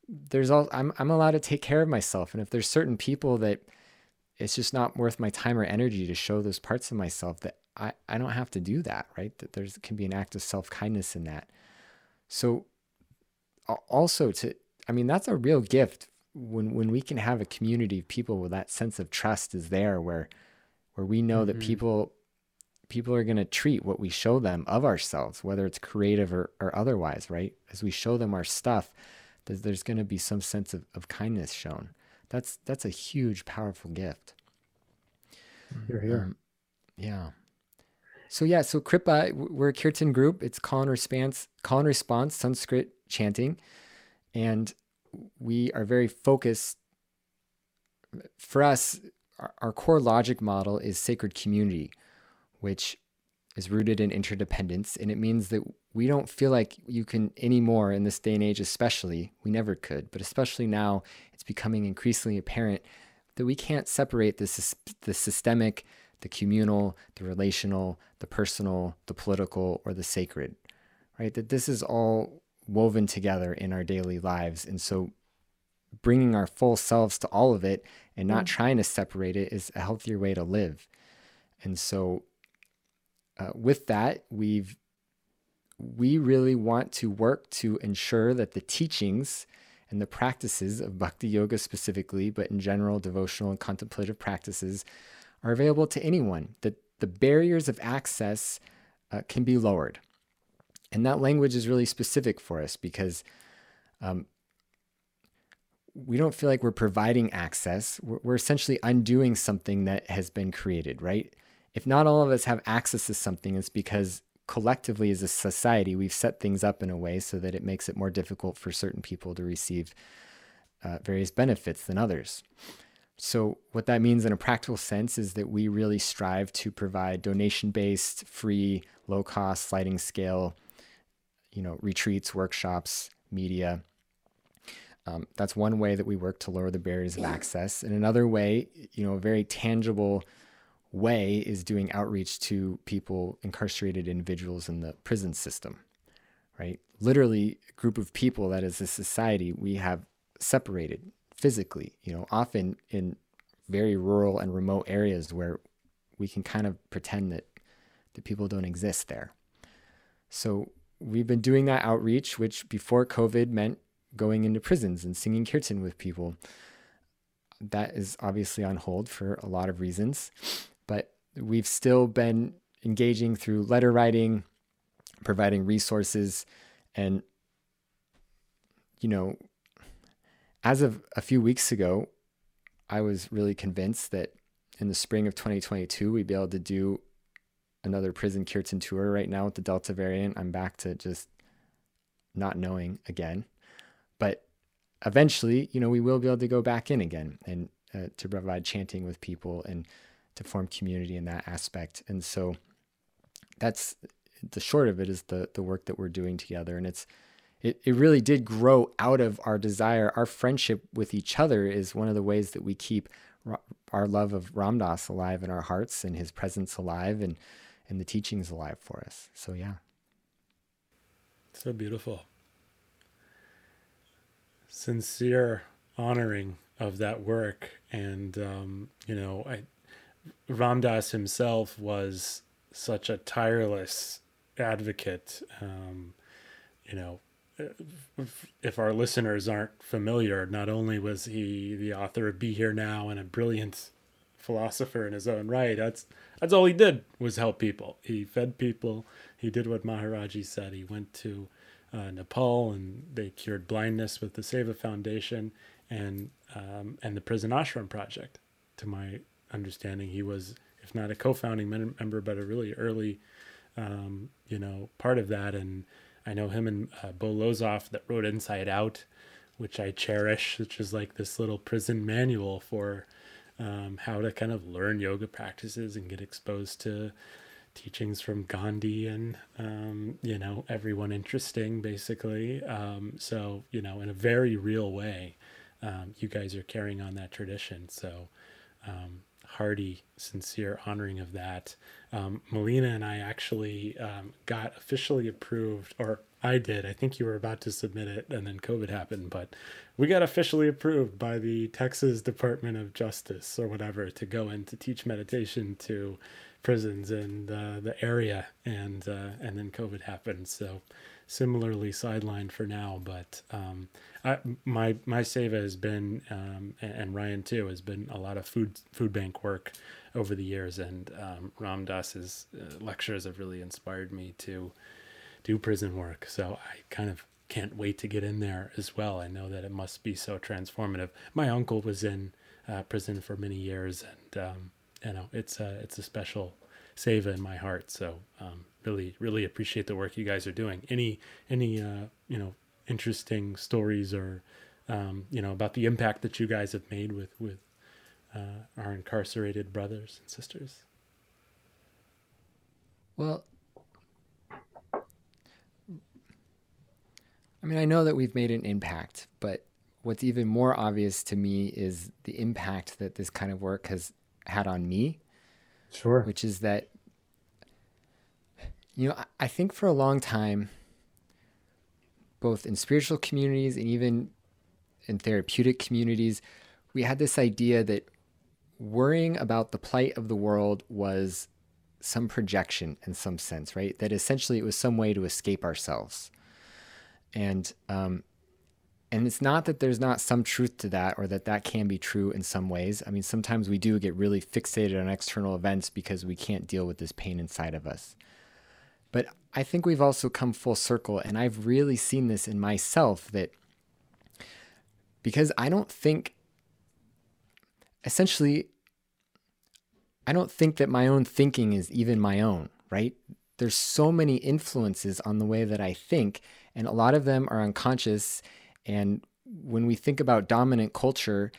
there's all, I'm, I'm allowed to take care of myself. And if there's certain people that it's just not worth my time or energy to show those parts of myself that I, I don't have to do that, right? That there's can be an act of self kindness in that. So also to, I mean, that's a real gift when, when we can have a community of people where that sense of trust is there, where, where we know mm-hmm. that people people are going to treat what we show them of ourselves, whether it's creative or, or otherwise, right? As we show them our stuff, there's going to be some sense of, of kindness shown. That's that's a huge, powerful gift. You're here. Um, yeah. So yeah, so Kripa, we're a kirtan group. It's call and response, call and response, Sanskrit chanting, and we are very focused. For us, our, our core logic model is sacred community which is rooted in interdependence. And it means that we don't feel like you can anymore in this day and age, especially, we never could, but especially now, it's becoming increasingly apparent that we can't separate the, the systemic, the communal, the relational, the personal, the political, or the sacred, right? That this is all woven together in our daily lives. And so bringing our full selves to all of it and not mm. trying to separate it is a healthier way to live. And so uh, with that, we've we really want to work to ensure that the teachings and the practices of bhakti yoga specifically, but in general, devotional and contemplative practices, are available to anyone. That the barriers of access uh, can be lowered, and that language is really specific for us because. Um, we don't feel like we're providing access. We're, we're essentially undoing something that has been created, right? if not all of us have access to something, it's because collectively as a society, we've set things up in a way so that it makes it more difficult for certain people to receive uh, various benefits than others. So, what that means in a practical sense is that we really strive to provide donation based, free, low cost, sliding scale, you know, retreats, workshops, media. Um, that's one way that we work to lower the barriers of access. And another way, you know, a very tangible way is doing outreach to people, incarcerated individuals in the prison system, right? Literally, a group of people that is a society we have separated physically, you know, often in very rural and remote areas where we can kind of pretend that the people don't exist there. So we've been doing that outreach, which before COVID meant going into prisons and singing kirtan with people. That is obviously on hold for a lot of reasons, but we've still been engaging through letter writing, providing resources, and, you know, as of a few weeks ago, I was really convinced that in the spring of 2022, we'd be able to do another prison Kirtan tour right now with the Delta variant. I'm back to just not knowing again. But eventually, you know, we will be able to go back in again and uh, to provide chanting with people and to form community in that aspect. And so that's the short of it is the the work that we're doing together and it's it, it really did grow out of our desire our friendship with each other is one of the ways that we keep our love of Ram Dass alive in our hearts and his presence alive and and the teachings alive for us. So yeah. So beautiful. Sincere honoring of that work. And, um, you know, I, Ram Dass himself was such a tireless advocate. Um, you know, if our listeners aren't familiar, not only was he the author of Be Here Now and a brilliant philosopher in his own right. That's that's all he did was help people. He fed people. He did what Maharaji said. He went to uh, Nepal and they cured blindness with the Seva Foundation and um, and the Prison Ashram Project. To my understanding, he was, if not a co-founding member, but a really early, um, you know, part of that. And I know him and uh, Bo Lozoff that wrote Inside Out, which I cherish, which is like this little prison manual for um, how to kind of learn yoga practices and get exposed to teachings from Gandhi and um, you know everyone interesting basically. Um, so you know in a very real way, um, you guys are carrying on that tradition. So um, hearty, sincere honoring of that. Um, Melina and I actually um, got officially approved, or I did. I think you were about to submit it, and then COVID happened, but we got officially approved by the Texas Department of Justice or whatever to go in to teach meditation to prisons in the, the area, and uh, and then COVID happened. So similarly sidelined for now, but um, I, my my seva has been um, and Ryan too has been a lot of food food bank work over the years, and um, Ram Dass's uh, lectures have really inspired me to do prison work. So I kind of can't wait to get in there as well. I know that it must be so transformative. My uncle was in uh, prison for many years, and um, you know it's a it's a special seva in my heart. So um, really really appreciate the work you guys are doing. Any any uh, you know interesting stories or um, you know about the impact that you guys have made with with uh, our incarcerated brothers and sisters. Well, I mean, I know that we've made an impact, but what's even more obvious to me is the impact that this kind of work has had on me. Sure. Which is that you know, I think for a long time, both in spiritual communities and even in therapeutic communities, we had this idea that worrying about the plight of the world was some projection in some sense, right? That essentially it was some way to escape ourselves. And um, and it's not that there's not some truth to that or that that can be true in some ways. I mean, sometimes we do get really fixated on external events because we can't deal with this pain inside of us. But I think we've also come full circle, and I've really seen this in myself that because I don't think, essentially, I don't think that my own thinking is even my own, right? There's so many influences on the way that I think, and a lot of them are unconscious. And when we think about dominant culture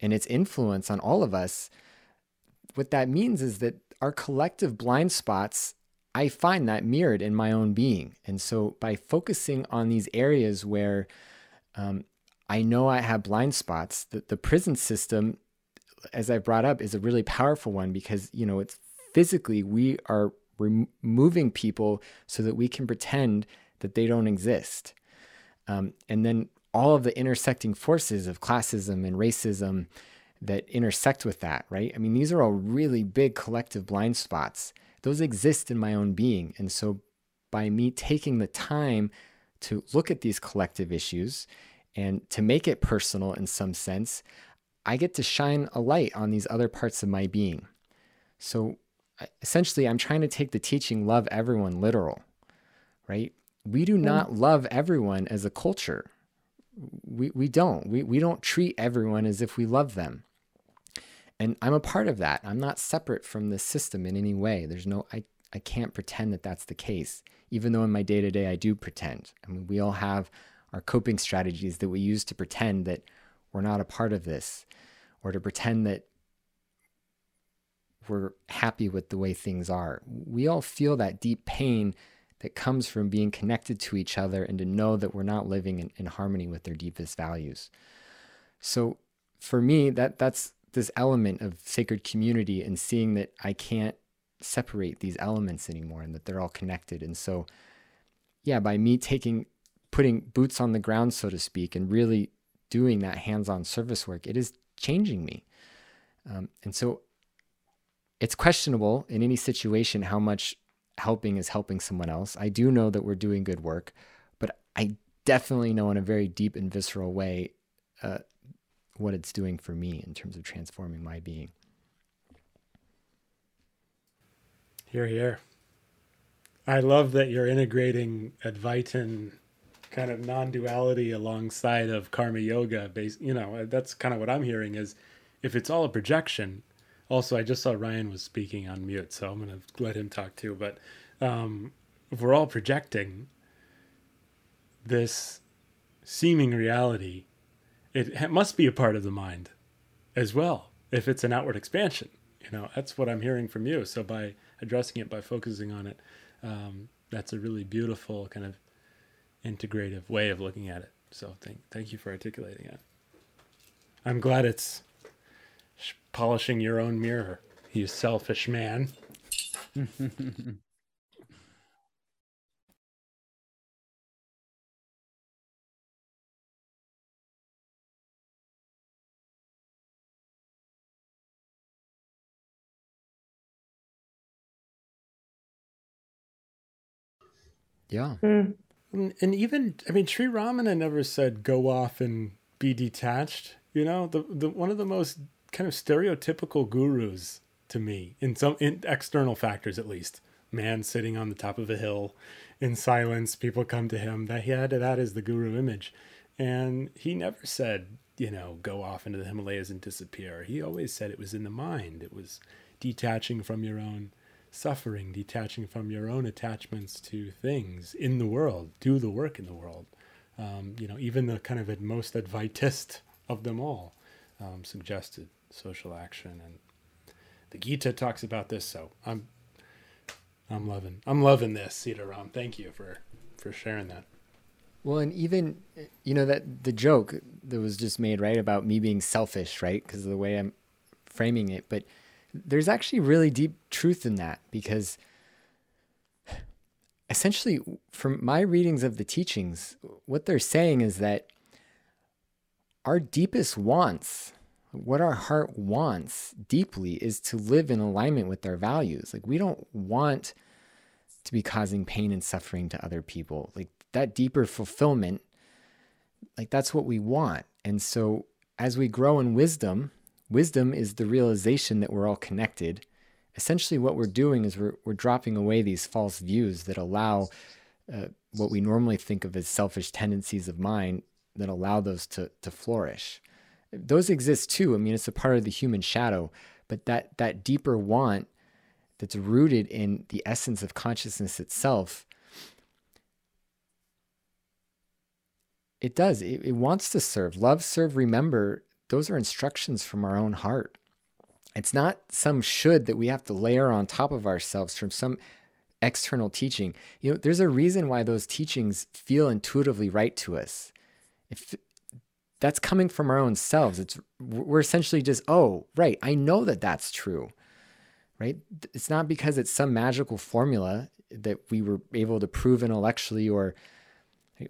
and its influence on all of us, what that means is that our collective blind spots I find that mirrored in my own being. And so by focusing on these areas where um, I know I have blind spots, the, the prison system, as I brought up, is a really powerful one because, you know, it's physically we are removing people so that we can pretend that they don't exist. Um, and then all of the intersecting forces of classism and racism that intersect with that, right? I mean, these are all really big collective blind spots those exist in my own being. And so by me taking the time to look at these collective issues and to make it personal in some sense, I get to shine a light on these other parts of my being. So essentially, I'm trying to take the teaching love everyone literal, right? We do not love everyone as a culture. We, we don't. We, we don't treat everyone as if we love them. And I'm a part of that. I'm not separate from the system in any way. There's no, I, I can't pretend that that's the case, even though in my day to day I do pretend. I mean, we all have our coping strategies that we use to pretend that we're not a part of this or to pretend that we're happy with the way things are. We all feel that deep pain that comes from being connected to each other and to know that we're not living in, in harmony with their deepest values. So for me, that that's this element of sacred community and seeing that I can't separate these elements anymore and that they're all connected. And so, yeah, by me taking, putting boots on the ground, so to speak, and really doing that hands on service work, it is changing me. Um, and so it's questionable in any situation how much helping is helping someone else. I do know that we're doing good work, but I definitely know in a very deep and visceral way uh, what it's doing for me in terms of transforming my being. Here, here. I love that you're integrating Advaitin kind of non-duality alongside of karma yoga based you know that's kind of what i'm hearing is if it's all a projection also i just saw ryan was speaking on mute so i'm going to let him talk too but um, if we're all projecting this seeming reality it must be a part of the mind as well if it's an outward expansion you know that's what i'm hearing from you. So by addressing it by focusing on it um, that's a really beautiful kind of integrative way of looking at it. So thank, thank you for articulating it. I'm glad it's polishing your own mirror you selfish man Yeah. Mm. And, and, even I mean, Sri Ramana never said go off and be detached. You know, the the one of the most kind of stereotypical gurus to me in some in external factors at least. Man sitting on the top of a hill in silence, people come to him. That he had that as the guru image, and he never said you know go off into the Himalayas and disappear. He always said it was in the mind. It was detaching from your own suffering, detaching from your own attachments to things in the world, do the work in the world. Um, you know, even the kind of most advaitist of them all um, suggested social action, and the Gita talks about this. So I'm, I'm loving, I'm loving this, Sitaram. Thank you for for sharing that. Well, and even you know that the joke that was just made right about me being selfish, right? Because of the way I'm framing it, but there's actually really deep truth in that because essentially, from my readings of the teachings, what they're saying is that our deepest wants, what our heart wants deeply, is to live in alignment with our values. Like, we don't want to be causing pain and suffering to other people. Like, that deeper fulfillment, like, that's what we want. And so, as we grow in wisdom, Wisdom is the realization that we're all connected. Essentially, what we're doing is we're, we're dropping away these false views that allow uh, what we normally think of as selfish tendencies of mind that allow those to, to flourish. Those exist too. I mean, it's a part of the human shadow, but that, that deeper want that's rooted in the essence of consciousness itself it does it, it, wants to serve love serve remember those are instructions from our own heart. It's not some should that we have to layer on top of ourselves from some external teaching. You know, there's a reason why those teachings feel intuitively right to us. If that's coming from our own selves, it's we're essentially just, oh, right, I know that that's true. Right? It's not because it's some magical formula that we were able to prove intellectually or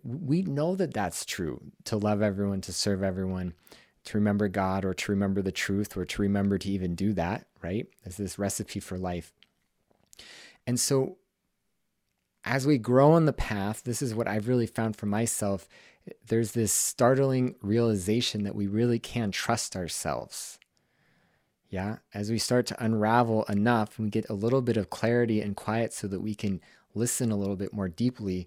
we know that that's true to love everyone, to serve everyone to remember God or to remember the truth or to remember to even do that, right? As this recipe for life. And so as we grow on the path, this is what I've really found for myself. There's this startling realization that we really can trust ourselves. Yeah, as we start to unravel enough and we get a little bit of clarity and quiet so that we can listen a little bit more deeply,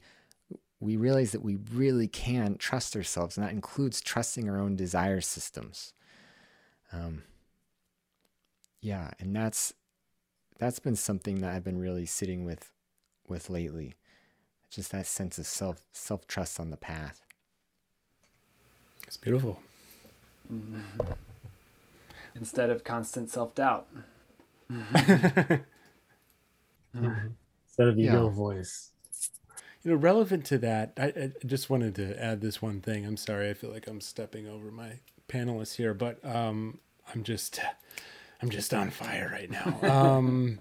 we realize that we really can trust ourselves, and that includes trusting our own desire systems. Um, yeah, and that's that's been something that I've been really sitting with with lately. Just that sense of self self trust on the path. It's beautiful. Mm-hmm. Instead of constant self doubt. Instead of ego yeah. voice. You know, relevant to that, I, I, just wanted to add this one thing. I'm sorry, I feel like I'm stepping over my panelists here, but um, I'm just, I'm just on fire right now. Um,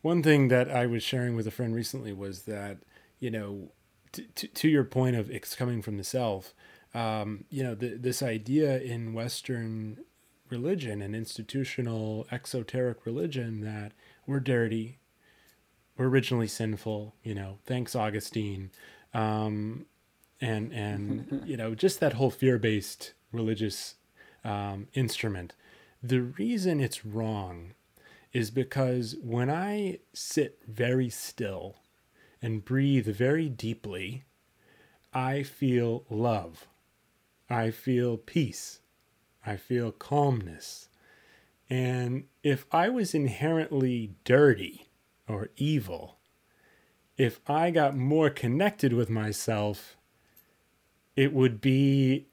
one thing that I was sharing with a friend recently was that, you know, t- t- to your point of it's coming from the self, um, you know, the, this idea in Western religion and institutional exoteric religion that we're dirty, we're originally sinful, you know, thanks Augustine. Um, and, and, you know, just that whole fear based religious um, instrument. The reason it's wrong is because when I sit very still and breathe very deeply, I feel love. I feel peace. I feel calmness. And if I was inherently dirty or evil, if I got more connected with myself, it would be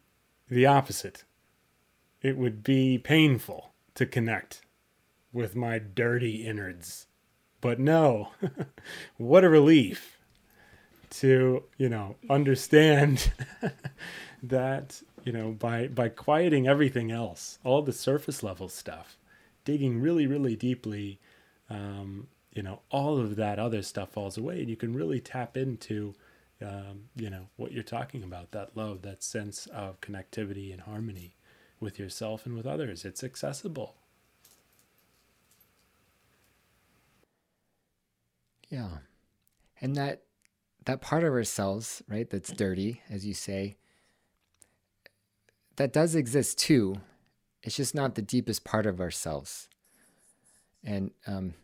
the opposite. It would be painful to connect with my dirty innards. But no, what a relief to, you know, understand that, you know, by by quieting everything else, all the surface level stuff, digging really, really deeply, um, you know, all of that other stuff falls away, and you can really tap into, um, you know, what you're talking about that love, that sense of connectivity and harmony with yourself and with others. It's accessible. Yeah. And that that part of ourselves, right, that's dirty, as you say, that does exist too. It's just not the deepest part of ourselves. And um,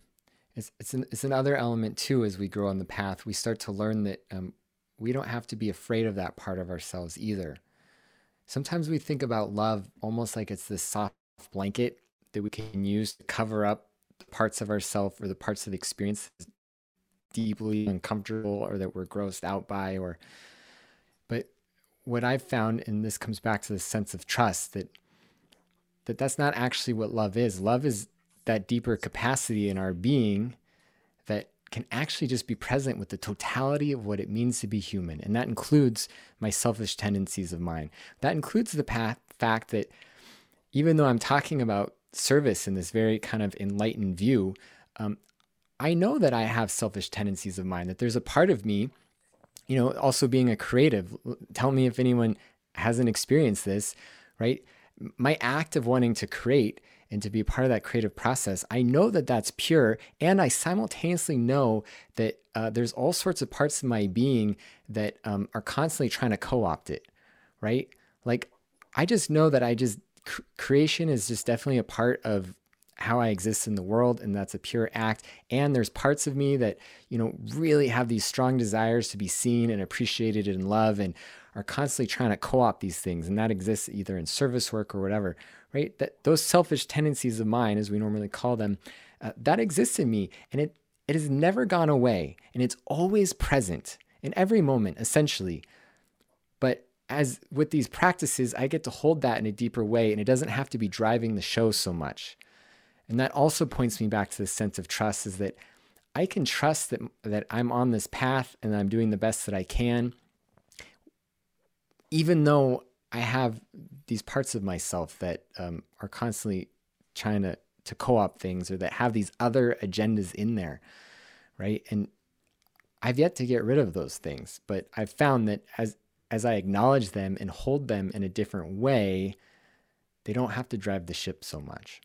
it's it's an, it's another element too as we grow on the path. We start to learn that um, we don't have to be afraid of that part of ourselves either. Sometimes we think about love almost like it's this soft blanket that we can use to cover up the parts of ourselves or the parts of the experience that's deeply uncomfortable or that we're grossed out by or but what I've found and this comes back to the sense of trust that that that's not actually what love is. Love is that deeper capacity in our being that can actually just be present with the totality of what it means to be human. And that includes my selfish tendencies of mine. That includes the path, fact that even though I'm talking about service in this very kind of enlightened view, um, I know that I have selfish tendencies of mine, that there's a part of me, you know, also being a creative. Tell me if anyone hasn't experienced this, right? My act of wanting to create and to be part of that creative process, I know that that's pure. And I simultaneously know that uh, there's all sorts of parts of my being that um, are constantly trying to co opt it, right? Like, I just know that I just, cr- creation is just definitely a part of how I exist in the world, and that's a pure act. And there's parts of me that, you know, really have these strong desires to be seen and appreciated and loved and are constantly trying to co-opt these things. And that exists either in service work or whatever, right? That those selfish tendencies of mine, as we normally call them, uh, that exists in me. And it it has never gone away. And it's always present in every moment, essentially. But as with these practices, I get to hold that in a deeper way, and it doesn't have to be driving the show so much. And that also points me back to the sense of trust is that I can trust that that I'm on this path and I'm doing the best that I can even though I have these parts of myself that um, are constantly trying to to co-op things or that have these other agendas in there, right? And I've yet to get rid of those things, but I've found that as as I acknowledge them and hold them in a different way, they don't have to drive the ship so much.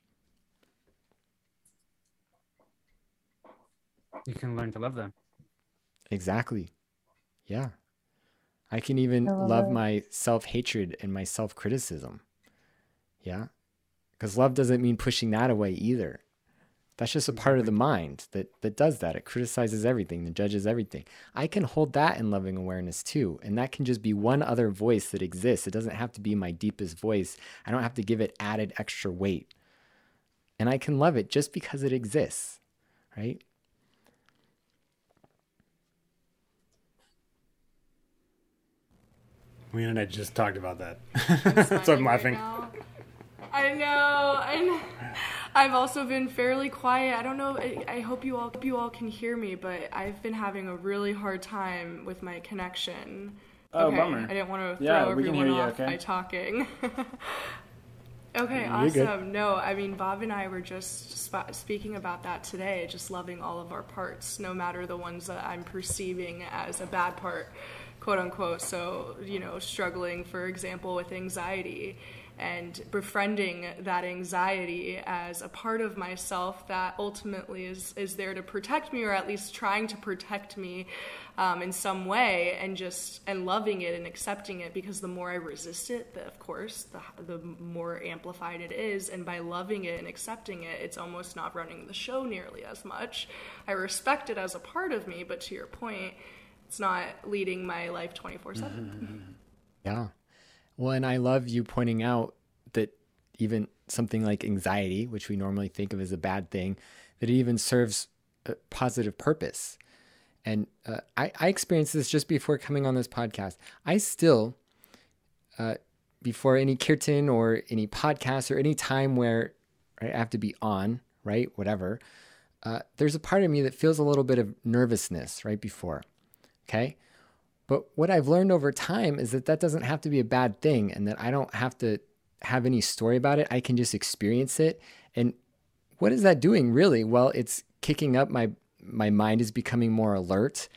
you can learn to love them Exactly. Yeah. I can even love, love my self hatred and my self criticism. Yeah. Because love doesn't mean pushing that away either. That's just a part of the mind that, that does that. It criticizes everything, that judges everything. I can hold that in loving awareness too. And that can just be one other voice that exists. It doesn't have to be my deepest voice. I don't have to give it added extra weight. And I can love it just because it exists, right? Me and I just talked about that. That's why I'm laughing. Right I know. I know. I've also been fairly quiet. I don't know. I, I, hope you all you all can hear me, but I've been having a really hard time with my connection. Oh, okay. bummer. I didn't want to throw yeah, everyone off okay? by talking. okay, You're awesome. Good. No, I mean Bob and I were just sp- speaking about that today. Just loving all of our parts, no matter the ones that I'm perceiving as a bad part, quote unquote. So you know, struggling, for example, with anxiety and befriending that anxiety as a part of myself that ultimately is, is there to protect me or at least trying to protect me um, in some way and just and loving it and accepting it because the more I resist it the, of course the, the more amplified it is and by loving it and accepting it it's almost not running the show nearly as much I respect it as a part of me but to your point it's not leading my life 24 7 yeah well, and I love you pointing out that even something like anxiety, which we normally think of as a bad thing, that it even serves a positive purpose. And uh, I, I experienced this just before coming on this podcast. I still, uh, before any kirtan or any podcast or any time where right, I have to be on, right, whatever, uh, there's a part of me that feels a little bit of nervousness right before. Okay. But what I've learned over time is that that doesn't have to be a bad thing and that I don't have to have any story about it. I can just experience it. And what is that doing really? Well, it's kicking up my my mind is becoming more alert,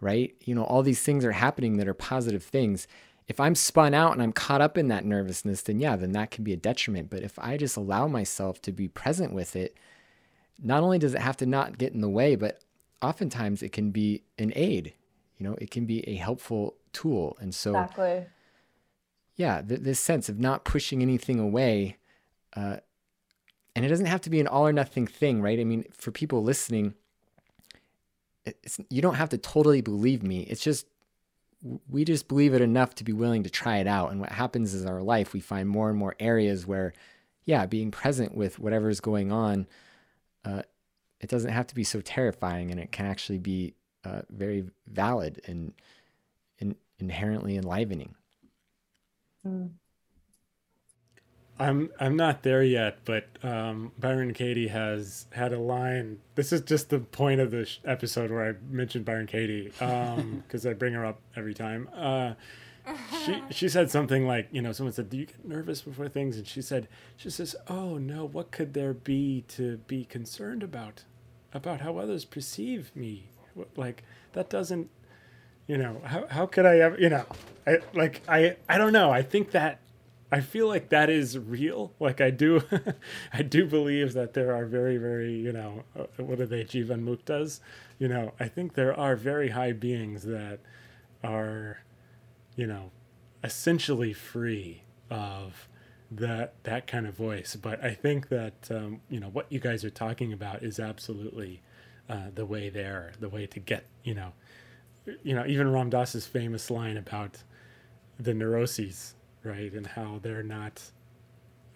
right? You know, all these things are happening that are positive things. If I'm spun out and I'm caught up in that nervousness, then yeah, then that can be a detriment. But if I just allow myself to be present with it, not only does it have to not get in the way, but oftentimes it can be an aid you know it can be a helpful tool. And so exactly. Yeah th- this sense of not pushing anything away uh, and it doesn't have to be an all or nothing thing right? I mean for people listening you don't have to totally believe me. It's just we just believe it enough to be willing to try it out. And what happens is our life we find more and more areas where yeah being present with whatever is going on uh, it doesn't have to be so terrifying and it can actually be uh, very valid and, and inherently enlivening. Mm. I'm I'm not there yet, but um, Byron Katie has had a line. This is just the point of the sh- episode where I mentioned Byron Katie because um, I bring her up every time. Uh, she she said something like, you know, someone said, "Do you get nervous before things?" And she said, she says, "Oh no, what could there be to be concerned about? About how others perceive me? Like that doesn't you know how, how could i ever you know i like i i don't know. I think that i feel like that is real. Like i do i do believe that there are very very you know uh, what are they jivan muktas? You know i think there are very high beings that are you know essentially free of that that kind of voice. But i think that um, you know what you guys are talking about is absolutely uh, the way there, the way to get, you know, you know, even Ram Dass's famous line about the neuroses, right, and how they're not.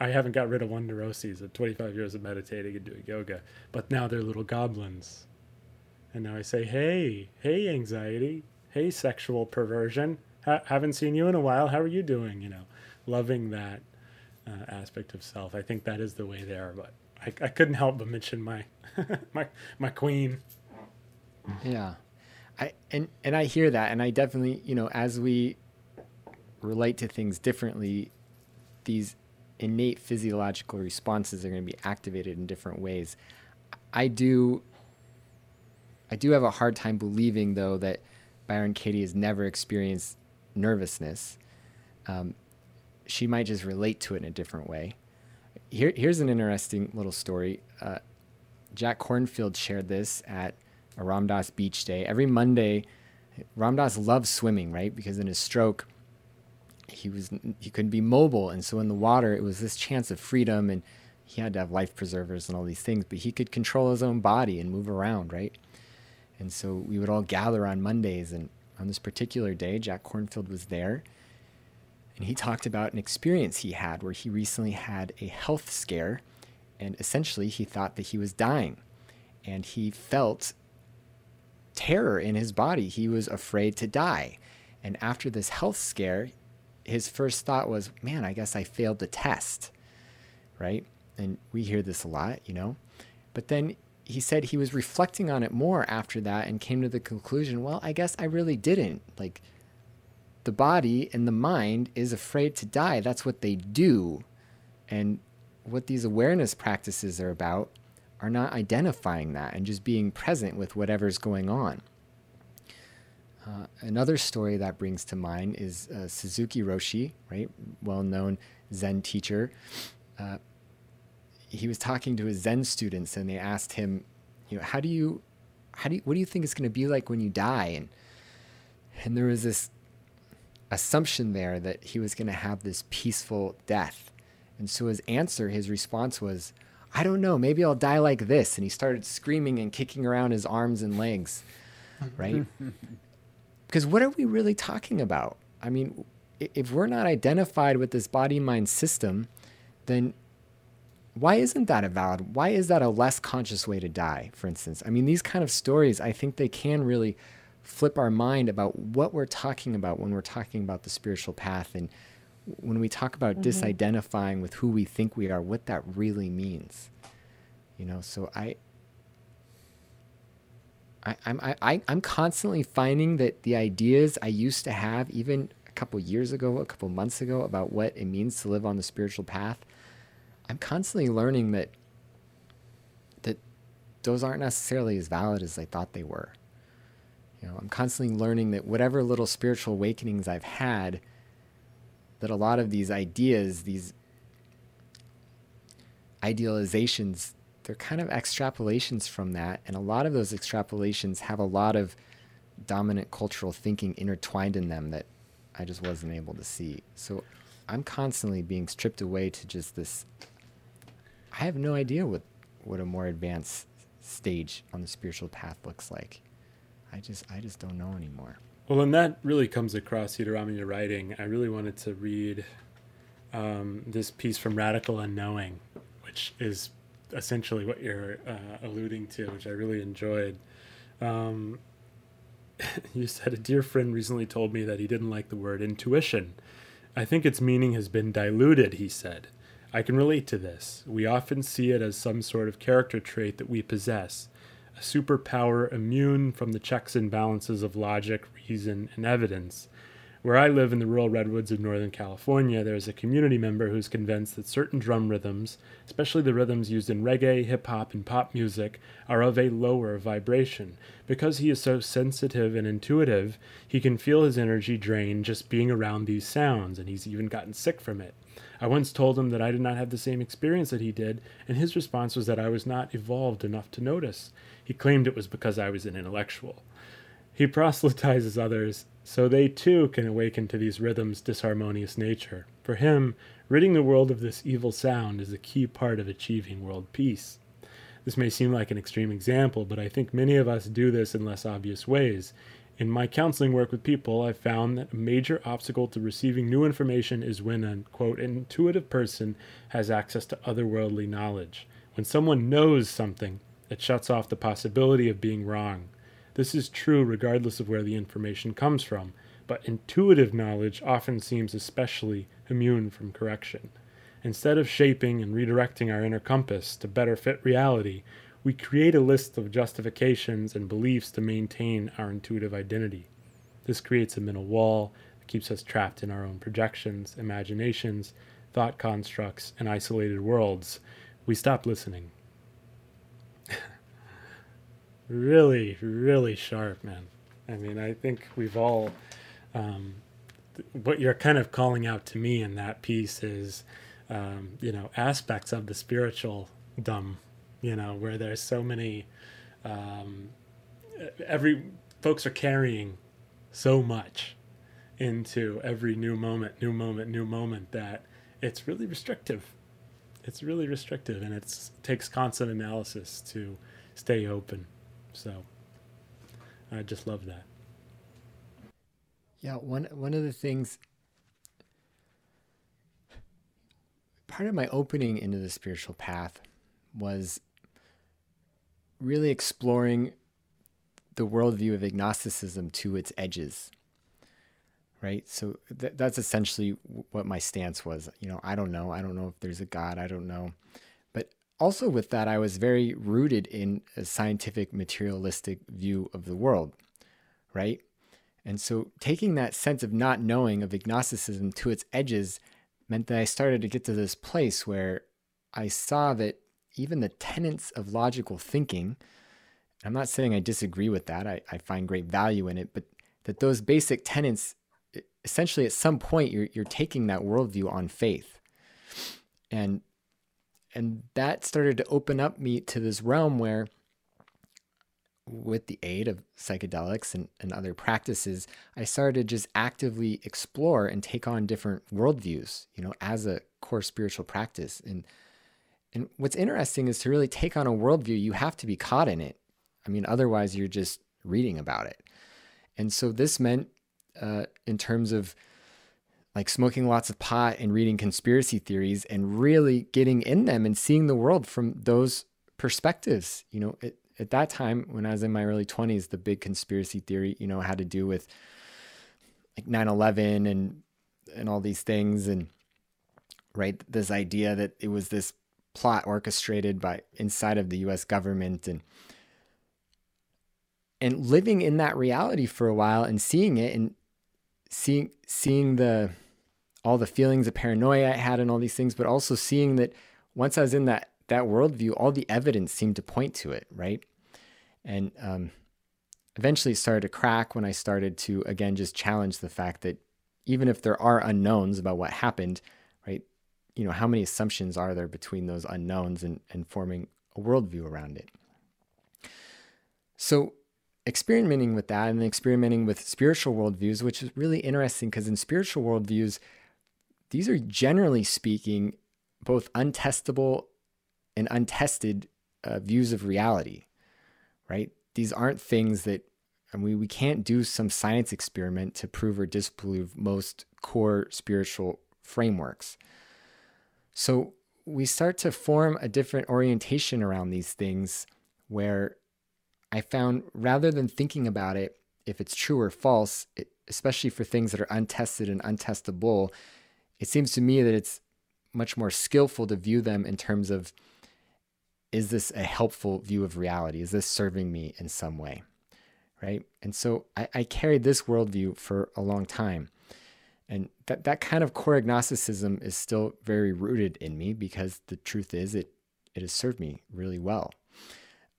I haven't got rid of one neuroses at 25 years of meditating and doing yoga, but now they're little goblins. And now I say, hey, hey, anxiety, hey, sexual perversion, ha- haven't seen you in a while. How are you doing? You know, loving that uh, aspect of self. I think that is the way there, but I, I couldn't help but mention my my my queen. Yeah. I and and I hear that and I definitely, you know, as we relate to things differently, these innate physiological responses are going to be activated in different ways. I do I do have a hard time believing though that Byron Katie has never experienced nervousness. Um, she might just relate to it in a different way. Here, here's an interesting little story. Uh, Jack Kornfield shared this at a Ram Dass Beach Day. Every Monday, Ram Dass loved swimming, right? Because in his stroke, he was he couldn't be mobile, and so in the water, it was this chance of freedom, and he had to have life preservers and all these things, but he could control his own body and move around, right? And so we would all gather on Mondays, and on this particular day, Jack Kornfield was there, and he talked about an experience he had where he recently had a health scare, and essentially he thought that he was dying, and he felt terror in his body. He was afraid to die. And after this health scare, his first thought was, man, I guess I failed the test, right? And we hear this a lot, you know? But then he said he was reflecting on it more after that and came to the conclusion, well, I guess I really didn't. Like, the body and the mind is afraid to die. That's what they do. And what these awareness practices are about are not identifying that and just being present with whatever's going on. Uh, another story that brings to mind is uh, Suzuki Roshi, right, well-known Zen teacher. Uh, he was talking to his Zen students, and they asked him, you know, how do you, how do you, what do you think it's going to be like when you die? And and there was this assumption there that he was going to have this peaceful death. And so his answer, his response was, I don't know, maybe I'll die like this. And he started screaming and kicking around his arms and legs, right? because what are we really talking about? I mean, if we're not identified with this body mind system, then why isn't that a valid? Why is that a less conscious way to die, for instance? I mean, these kind of stories, I think they can really flip our mind about what we're talking about when we're talking about the spiritual path and when we talk about mm-hmm. disidentifying with who we think we are, what that really means. You know, so I, I, I'm I, I'm constantly finding that the ideas I used to have, even a couple years ago, a couple months ago, about what it means to live on the spiritual path, I'm constantly learning that that those aren't necessarily as valid as I thought they were. You know, I'm constantly learning that whatever little spiritual awakenings I've had, that a lot of these ideas, these idealizations, they're kind of extrapolations from that. And a lot of those extrapolations have a lot of dominant cultural thinking intertwined in them that I just wasn't able to see. So I'm constantly being stripped away to just this. I have no idea what, what a more advanced stage on the spiritual path looks like. I just I just don't know anymore. Well, and that really comes across, your writing. I really wanted to read um, this piece from Radical Unknowing, which is essentially what you're uh, alluding to, which I really enjoyed. Um, you said a dear friend recently told me that he didn't like the word intuition. I think its meaning has been diluted, he said. I can relate to this. We often see it as some sort of character trait that we possess, superpower immune from the checks and balances of logic, reason, and evidence. Where I live in the rural redwoods of Northern California, there is a community member who's convinced that certain drum rhythms, especially the rhythms used in reggae, hip hop, and pop music, are of a lower vibration. Because he is so sensitive and intuitive, he can feel his energy drain just being around these sounds, and he's even gotten sick from it. I once told him that I did not have the same experience that he did, and his response was that I was not evolved enough to notice. He claimed it was because I was an intellectual. He proselytizes others so they too can awaken to these rhythms' disharmonious nature. For him, ridding the world of this evil sound is a key part of achieving world peace. This may seem like an extreme example, but I think many of us do this in less obvious ways. In my counseling work with people, I've found that a major obstacle to receiving new information is when a quote intuitive person has access to otherworldly knowledge. When someone knows something, it shuts off the possibility of being wrong. This is true regardless of where the information comes from, but intuitive knowledge often seems especially immune from correction. Instead of shaping and redirecting our inner compass to better fit reality, we create a list of justifications and beliefs to maintain our intuitive identity. This creates a mental wall that keeps us trapped in our own projections, imaginations, thought constructs, and isolated worlds. We stop listening really, really sharp, man. I mean, I think we've all, um, th- what you're kind of calling out to me in that piece is, um, you know, aspects of the spiritual dumb, you know, where there's so many, um, every folks are carrying so much into every new moment, new moment, new moment that it's really restrictive. It's really restrictive and it takes constant analysis to stay open. So I just love that. Yeah, one one of the things part of my opening into the spiritual path was really exploring the worldview of agnosticism to its edges. Right. So th- that's essentially what my stance was. You know, I don't know. I don't know if there's a God. I don't know. Also with that, I was very rooted in a scientific, materialistic view of the world. Right. And so taking that sense of not knowing of agnosticism to its edges meant that I started to get to this place where I saw that even the tenets of logical thinking, I'm not saying I disagree with that, I, I find great value in it, but that those basic tenets, essentially at some point you're, you're taking that worldview on faith. And and that started to open up me to this realm where with the aid of psychedelics and, and other practices, I started to just actively explore and take on different worldviews, you know, as a core spiritual practice. And and what's interesting is to really take on a worldview, you have to be caught in it. I mean, otherwise you're just reading about it. And so this meant, uh, in terms of like smoking lots of pot and reading conspiracy theories and really getting in them and seeing the world from those perspectives. You know, it, at that time when I was in my early 20s, the big conspiracy theory, you know, had to do with like 9/11 and and all these things and right this idea that it was this plot orchestrated by inside of the US government and and living in that reality for a while and seeing it and seeing seeing the all the feelings of paranoia I had and all these things, but also seeing that once I was in that that worldview, all the evidence seemed to point to it, right? And um, eventually it started to crack when I started to, again, just challenge the fact that even if there are unknowns about what happened, right, you know, how many assumptions are there between those unknowns and, and forming a worldview around it? So, experimenting with that and experimenting with spiritual worldviews, which is really interesting because in spiritual worldviews, these are generally speaking both untestable and untested uh, views of reality right? These aren't things that I mean, we can't do some science experiment to prove or disprove most core spiritual frameworks. So we start to form a different orientation around these things where I found rather than thinking about it, if it's true or false, it, especially for things that are untested and untestable, it seems to me that it's much more skillful to view them in terms of is this a helpful view of reality? Is this serving me in some way? Right. And so I, I carried this worldview for a long time. And that, that kind of core agnosticism is still very rooted in me because the truth is it, it has served me really well.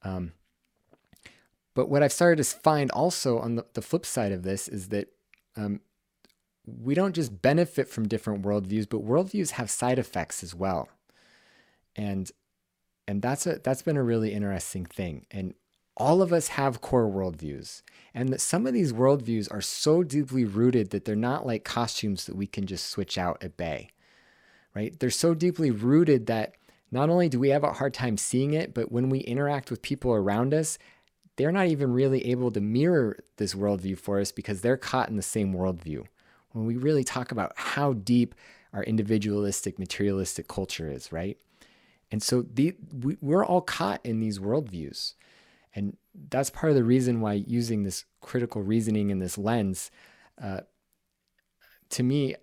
Um, but what I've started to find also on the, the flip side of this is that um, we don't just benefit from different worldviews, but worldviews have side effects as well. And and that's a that's been a really interesting thing. And all of us have core worldviews. And that some of these worldviews are so deeply rooted that they're not like costumes that we can just switch out at bay. Right? They're so deeply rooted that not only do we have a hard time seeing it, but when we interact with people around us, they're not even really able to mirror this worldview for us because they're caught in the same worldview. When we really talk about how deep our individualistic, materialistic culture is, right? And so the, we, we're all caught in these worldviews. And that's part of the reason why using this critical reasoning and this lens, uh, to me,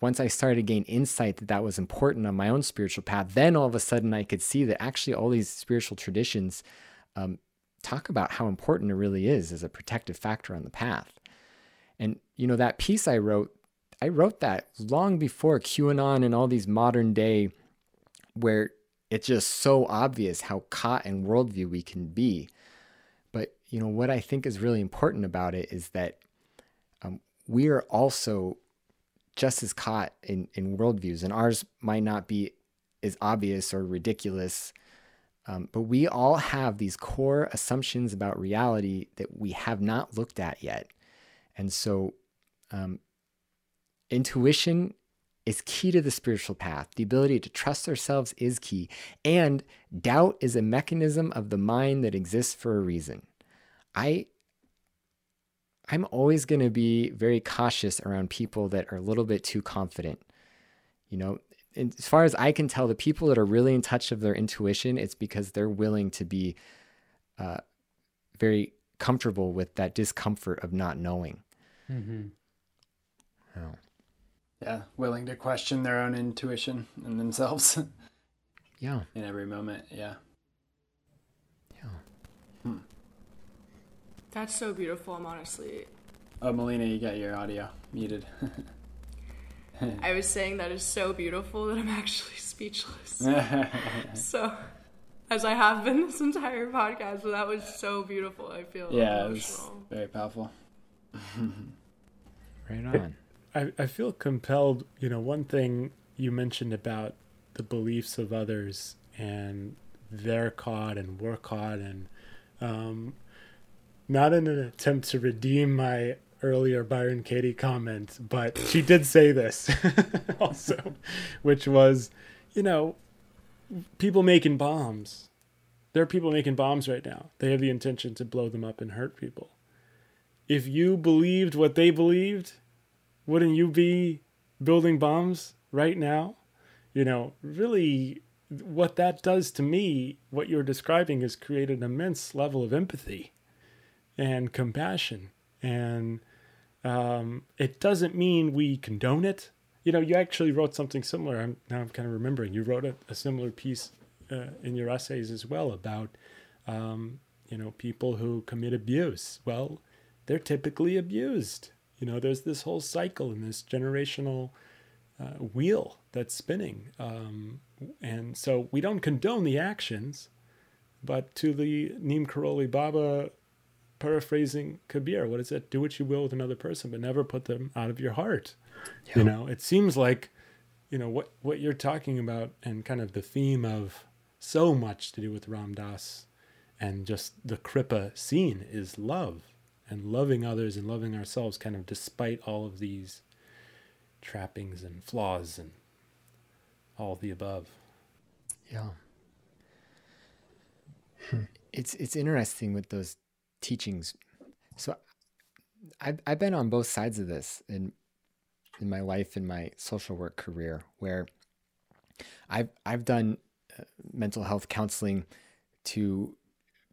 once I started to gain insight that that was important on my own spiritual path, then all of a sudden I could see that actually all these spiritual traditions um, talk about how important it really is as a protective factor on the path. And, you know, that piece I wrote, I wrote that long before QAnon and all these modern day where it's just so obvious how caught in worldview we can be. But you know what I think is really important about it is that um, we are also just as caught in in worldviews, and ours might not be as obvious or ridiculous Um, but we all have these core assumptions about reality that we have not looked at yet. And so, um, intuition is key to the spiritual path. The ability to trust ourselves is key. And doubt is a mechanism of the mind that exists for a reason. I I'm always going to be very cautious around people that are a little bit too confident. You know, as far as I can tell, the people that are really in touch of their intuition, it's because they're willing to be uh, very comfortable with that discomfort of not knowing. Mm-hmm. Oh. Yeah, willing to question their own intuition and themselves. yeah. In every moment. Yeah. Yeah. Hmm. That's so beautiful. I'm honestly. Oh, Melina, you got your audio muted. I was saying that is so beautiful that I'm actually speechless. so, as I have been this entire podcast, but that was so beautiful. I feel yeah, emotional. it was very powerful. right on. I, I feel compelled. You know, one thing you mentioned about the beliefs of others and they're caught and we're caught and um, not in an attempt to redeem my earlier Byron Katie comment, but she did say this also, which was, you know, people making bombs. There are people making bombs right now. They have the intention to blow them up and hurt people. If you believed what they believed, wouldn't you be building bombs right now? You know, really, what that does to me, what you're describing, is create an immense level of empathy and compassion. And um, it doesn't mean we condone it. You know, you actually wrote something similar. I'm, now I'm kind of remembering. You wrote a, a similar piece uh, in your essays as well about, um, you know, people who commit abuse. Well, they're typically abused. You know, there's this whole cycle and this generational uh, wheel that's spinning. Um, and so we don't condone the actions, but to the Neem Karoli Baba paraphrasing Kabir, what is it? Do what you will with another person, but never put them out of your heart. Yeah. You know, it seems like, you know, what what you're talking about and kind of the theme of so much to do with Ram Dass and just the Kripa scene is love and loving others and loving ourselves kind of despite all of these trappings and flaws and all the above. Yeah. It's it's interesting with those teachings. So I've, I've been on both sides of this in in my life in my social work career where I've I've done uh, mental health counseling to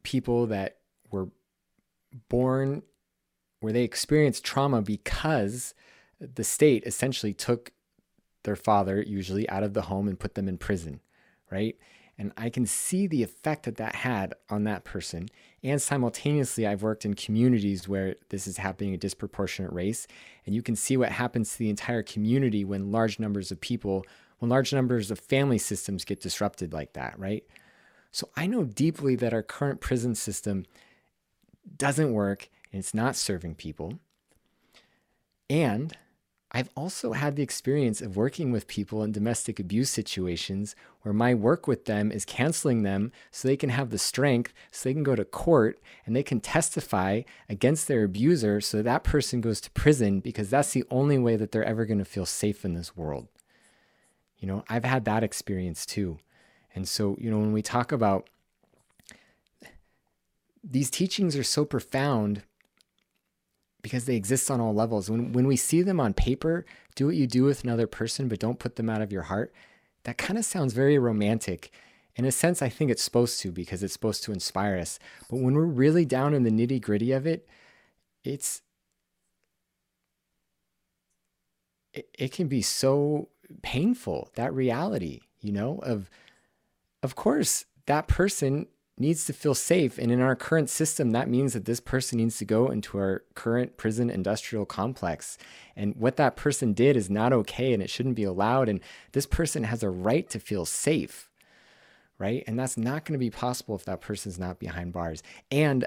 people that were born where they experienced trauma because the state essentially took their father usually out of the home and put them in prison, right? And I can see the effect that that had on that person. And simultaneously, I've worked in communities where this is happening a disproportionate race. And you can see what happens to the entire community when large numbers of people, when large numbers of family systems get disrupted like that, right? So I know deeply that our current prison system doesn't work and it's not serving people. And I've also had the experience of working with people in domestic abuse situations where my work with them is canceling them so they can have the strength, so they can go to court and they can testify against their abuser so that person goes to prison because that's the only way that they're ever going to feel safe in this world. You know, I've had that experience too. And so, you know, when we talk about these teachings are so profound because they exist on all levels. When when we see them on paper, do what you do with another person, but don't put them out of your heart. That kind of sounds very romantic. In a sense, I think it's supposed to because it's supposed to inspire us. But when we're really down in the nitty gritty of it, it's it, it can be so painful that reality, you know, of of course that person needs to feel safe. And in our current system, that means that this person needs to go into our current prison industrial complex. And what that person did is not okay and it shouldn't be allowed. And this person has a right to feel safe, right? And that's not going to be possible if that person's not behind bars. And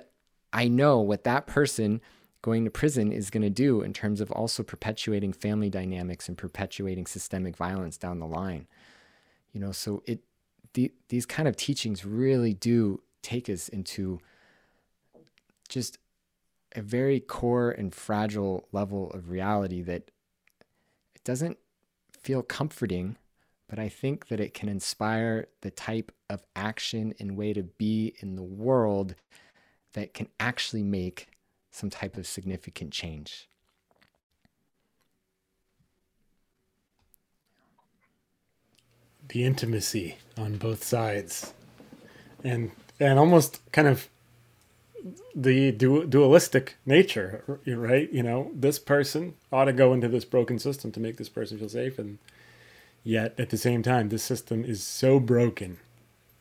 I know what that person going to prison is going to do in terms of also perpetuating family dynamics and perpetuating systemic violence down the line. You know, so it the, these kind of teachings really do take us into just a very core and fragile level of reality that it doesn't feel comforting, but I think that it can inspire the type of action and way to be in the world that can actually make some type of significant change. The intimacy on both sides, and and almost kind of the du- dualistic nature, right? You know, this person ought to go into this broken system to make this person feel safe, and yet at the same time, this system is so broken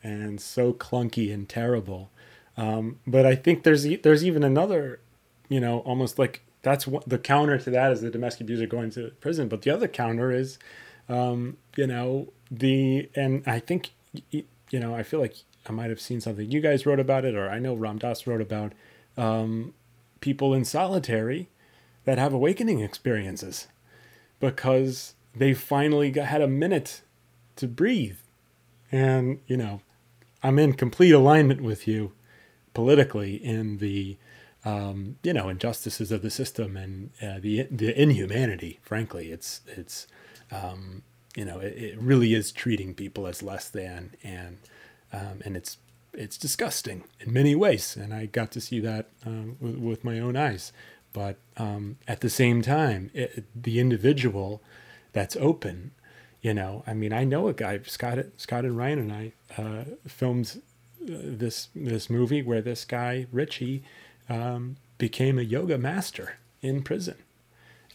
and so clunky and terrible. Um, but I think there's there's even another, you know, almost like that's what the counter to that is the domestic abuser going to prison. But the other counter is, um, you know, the and I think you know I feel like I might have seen something you guys wrote about it, or I know Ram Dass wrote about um, people in solitary that have awakening experiences because they finally got, had a minute to breathe. And, you know, I'm in complete alignment with you politically in the, um, you know, injustices of the system and uh, the the inhumanity. Frankly, it's it's, um, you know, it, it, really is treating people as less than, and um, and it's it's disgusting in many ways, and I got to see that um, with, with, my own eyes. But um, at the same time, it, the individual that's open, you know, I mean, I know a guy, Scott, Scott and Ryan and I uh, filmed uh, this this movie where this guy Richie um, became a yoga master in prison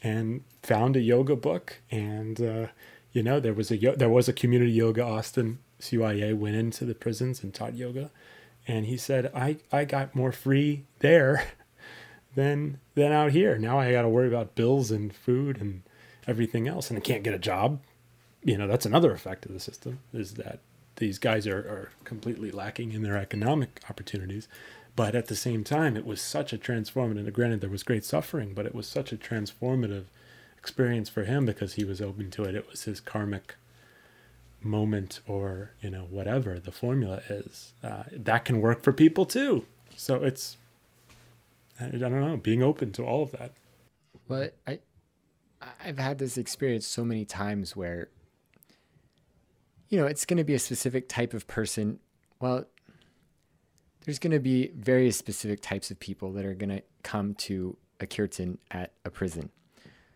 and found a yoga book and uh, you know there was a there was a community yoga Austin CYA went into the prisons and taught yoga, and he said, "I I got more free there than than out here. Now I got to worry about bills and food and everything else, and I can't get a job. You know, that's another effect of the system is that these guys are, are completely lacking in their economic opportunities." But at the same time, it was such a transformative. Granted, there was great suffering, but it was such a transformative experience for him because he was open to it. It was his karmic moment or you know whatever the formula is. Uh, that can work for people too. So it's i don't know being open to all of that. But i i've had this experience so many times where you know it's going to be a specific type of person. Well there's going to be various specific types of people that are going to come to a kirtan at a prison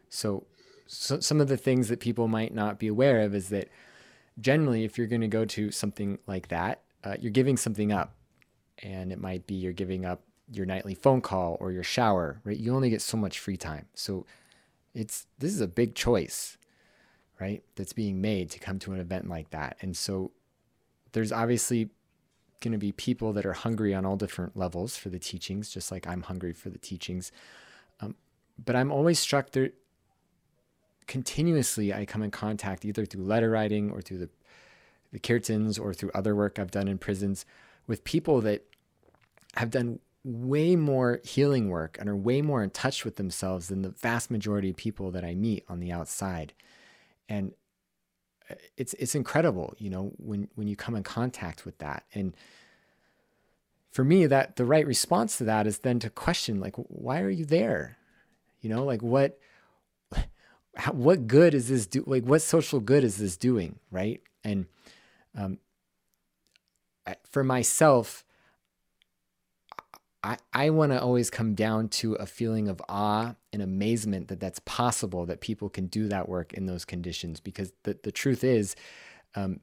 so, so some of the things that people might not be aware of is that generally, if you're going to go to something like that, uh, you're giving something up. And it might be you're giving up your nightly phone call or your shower, right? You only get so much free time. So it's this is a big choice, right? That's being made to come to an event like that. And so there's obviously going to be people that are hungry on all different levels for the teachings, just like I'm hungry for the teachings. Um, but I'm always struck there continuously I come in contact either through letter writing or through the the kirtans or through other work I've done in prisons with people that have done way more healing work and are way more in touch with themselves than the vast majority of people that I meet on the outside. And uh, it's it's incredible, you know, when when you come in contact with that. And for me, that the right response to that is then to question like why are you there? You know, like what how, what good is this do like what social good is this doing right? And um, for myself i i want to always come down to a feeling of awe and amazement that that's possible that people can do that work in those conditions because the, the truth is um,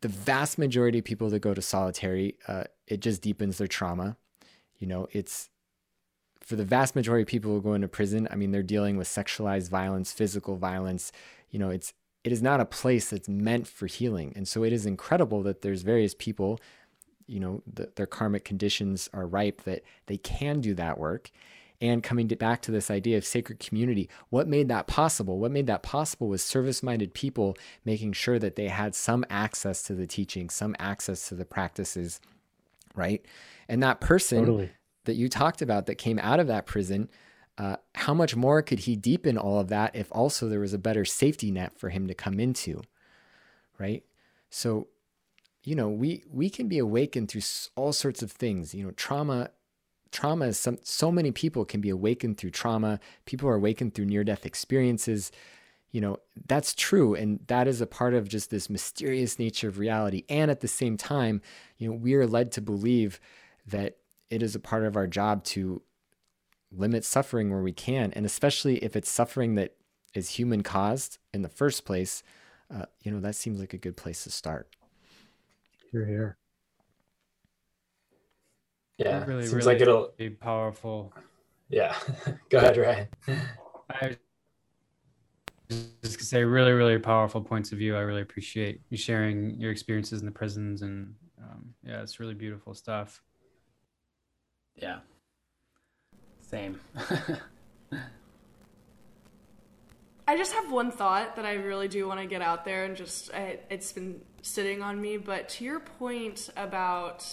the vast majority of people that go to solitary uh, it just deepens their trauma. You know it's for the vast majority of people who go into prison, I mean, they're dealing with sexualized violence, physical violence. You know, it's it is not a place that's meant for healing, and so it is incredible that there's various people, you know, the, their karmic conditions are ripe that they can do that work. And coming to, back to this idea of sacred community, what made that possible? What made that possible was service minded people making sure that they had some access to the teaching, some access to the practices, right? And that person totally that you talked about that came out of that prison, uh, how much more could he deepen all of that if also there was a better safety net for him to come into? Right. So you know, we we can be awakened through all sorts of things. You know, trauma trauma is some so many people can be awakened through trauma. People are awakened through near death experiences. You know, that's true and that is a part of just this mysterious nature of reality. And at the same time, you know, we are led to believe that it is a part of our job to limit suffering where we can, and especially if it's suffering that is human caused in the first place, uh, you know, that seems like a good place to start. You're here. Yeah, really, seems really like it'll be powerful. Yeah, go ahead, Ryan. I just to say, really, really powerful points of view. I really appreciate you sharing your experiences in the prisons, and um, yeah, it's really beautiful stuff. Yeah. Same. I just have one thought that I really do want to get out there and just I, it's been sitting on me. But to your point about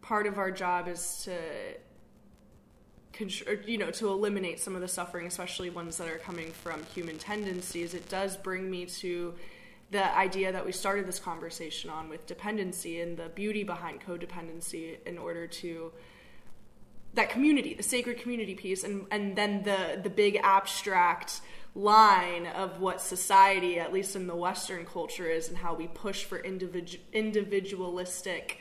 part of our job is to you know to eliminate some of the suffering especially ones that are coming from human tendencies it does bring me to the idea that we started this conversation on with dependency and the beauty behind codependency in order to that community, the sacred community piece, and and then the the big abstract line of what society, at least in the Western culture, is, and how we push for individu- individualistic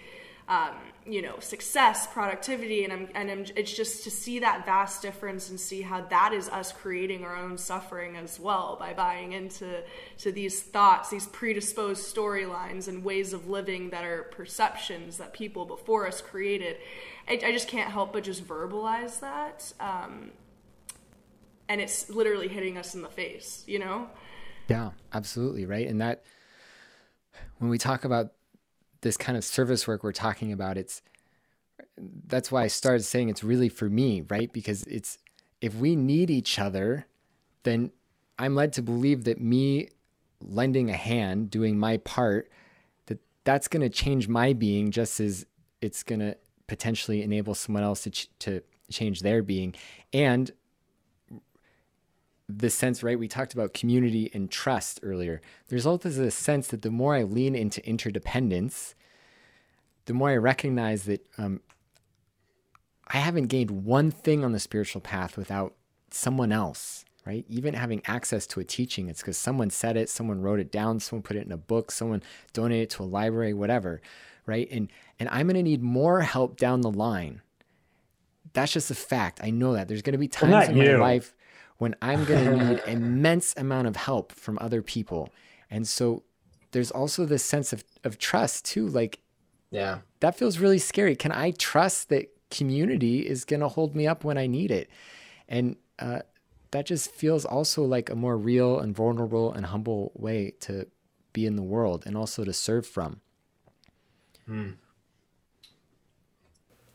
um, you know success productivity and I'm, and I'm, it's just to see that vast difference and see how that is us creating our own suffering as well by buying into to these thoughts these predisposed storylines and ways of living that are perceptions that people before us created I, I just can't help but just verbalize that um, and it's literally hitting us in the face you know yeah absolutely right and that when we talk about this kind of service work we're talking about, it's that's why I started saying it's really for me, right? Because it's if we need each other, then I'm led to believe that me lending a hand, doing my part, that that's going to change my being just as it's going to potentially enable someone else to ch- to change their being and the sense, right? We talked about community and trust earlier. the result is a sense that the more I lean into interdependence, the more I recognize that um, I haven't gained one thing on the spiritual path without someone else, right? Even having access to a teaching, it's because someone said it, someone wrote it down, someone put it in a book, someone donated it to a library, whatever, right? And and I'm going to need more help down the line. That's just a fact. I know that there's going to be times well, in you. my life when I'm going to need immense amount of help from other people. And so there's also this sense of, of trust too. Like, yeah, that feels really scary. Can I trust that community is going to hold me up when I need it? And uh, that just feels also like a more real and vulnerable and humble way to be in the world and also to serve from. Hmm.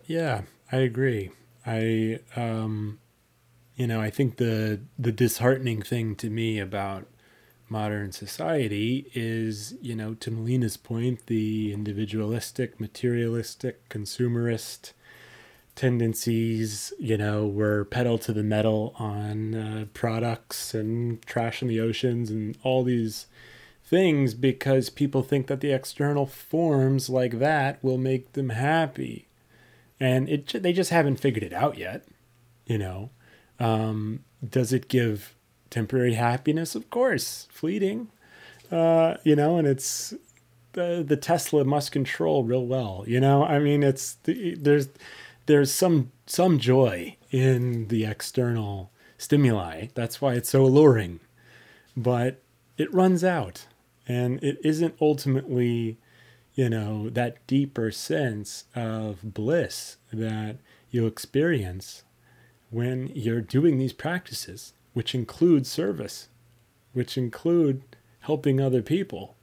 Yeah, I agree. I um, you know, I think the the disheartening thing to me about modern society is, you know, to Melina's point, the individualistic, materialistic, consumerist tendencies, you know, were pedal to the metal on uh, products and trash in the oceans and all these things because people think that the external forms like that will make them happy. And it they just haven't figured it out yet, you know. Um, does it give temporary happiness? Of course, fleeting. Uh, you know, and it's the the Tesla must control real well. You know, I mean, it's the, there's there's some some joy in the external stimuli. That's why it's so alluring, but it runs out, and it isn't ultimately, you know, that deeper sense of bliss that you experience when you're doing these practices, which include service, which include helping other people.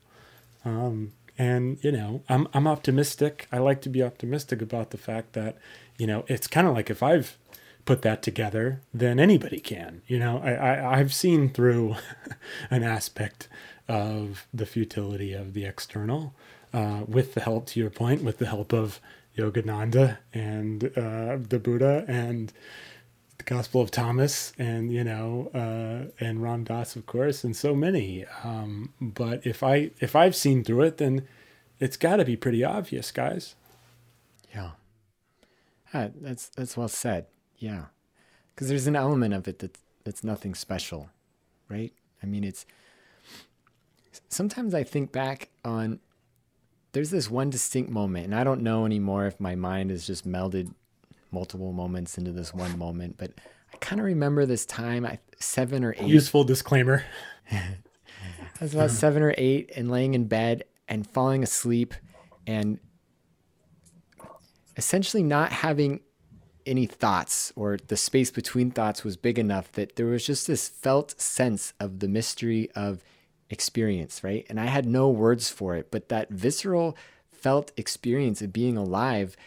Um, and you know, I'm I'm optimistic. I like to be optimistic about the fact that you know it's kind of like if I've put that together, then anybody can. You know, I, I I've seen through an aspect of the futility of the external, uh, with the help, to your point, with the help of Yogananda and uh, the Buddha and the Gospel of Thomas, and you know, uh, and Ram Dass, of course, and so many. Um, but if I if I've seen through it, then It's got to be pretty obvious, guys. Yeah. Ah, that's that's well said. Yeah. Cuz there's an element of it that that's nothing special, right? I mean, it's sometimes I think back on there's this one distinct moment and I don't know anymore if my mind has just melded multiple moments into this one moment, but I kind of remember this time, I, seven or eight. Useful disclaimer. I was about seven or eight and laying in bed and falling asleep and essentially not having any thoughts or the space between thoughts was big enough that there was just this felt sense of the mystery of experience, right? And I had no words for it, but that visceral felt experience of being alive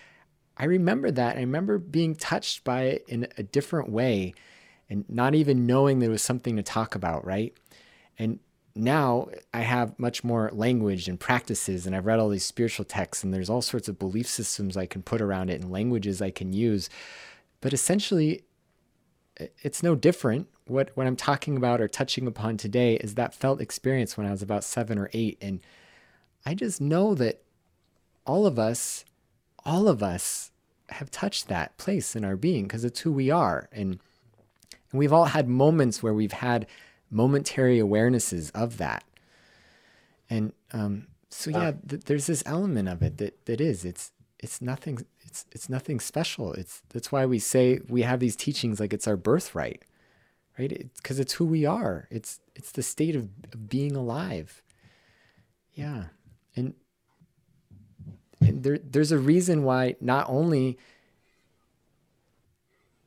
I remember that. I remember being touched by it in a different way and not even knowing there was something to talk about, right? And now I have much more language and practices, and I've read all these spiritual texts, and there's all sorts of belief systems I can put around it and languages I can use. But essentially, it's no different. What, what I'm talking about or touching upon today is that felt experience when I was about seven or eight. And I just know that all of us all of us have touched that place in our being because it's who we are. And, and we've all had moments where we've had momentary awarenesses of that. And um, so yeah, th- there's this element of it that that is it's it's nothing it's it's nothing special. It's that's why we say we have these teachings like it's our birthright, right? Because it's, it's who we are. It's it's the state of, of being alive. Yeah, and and there, there's a reason why not only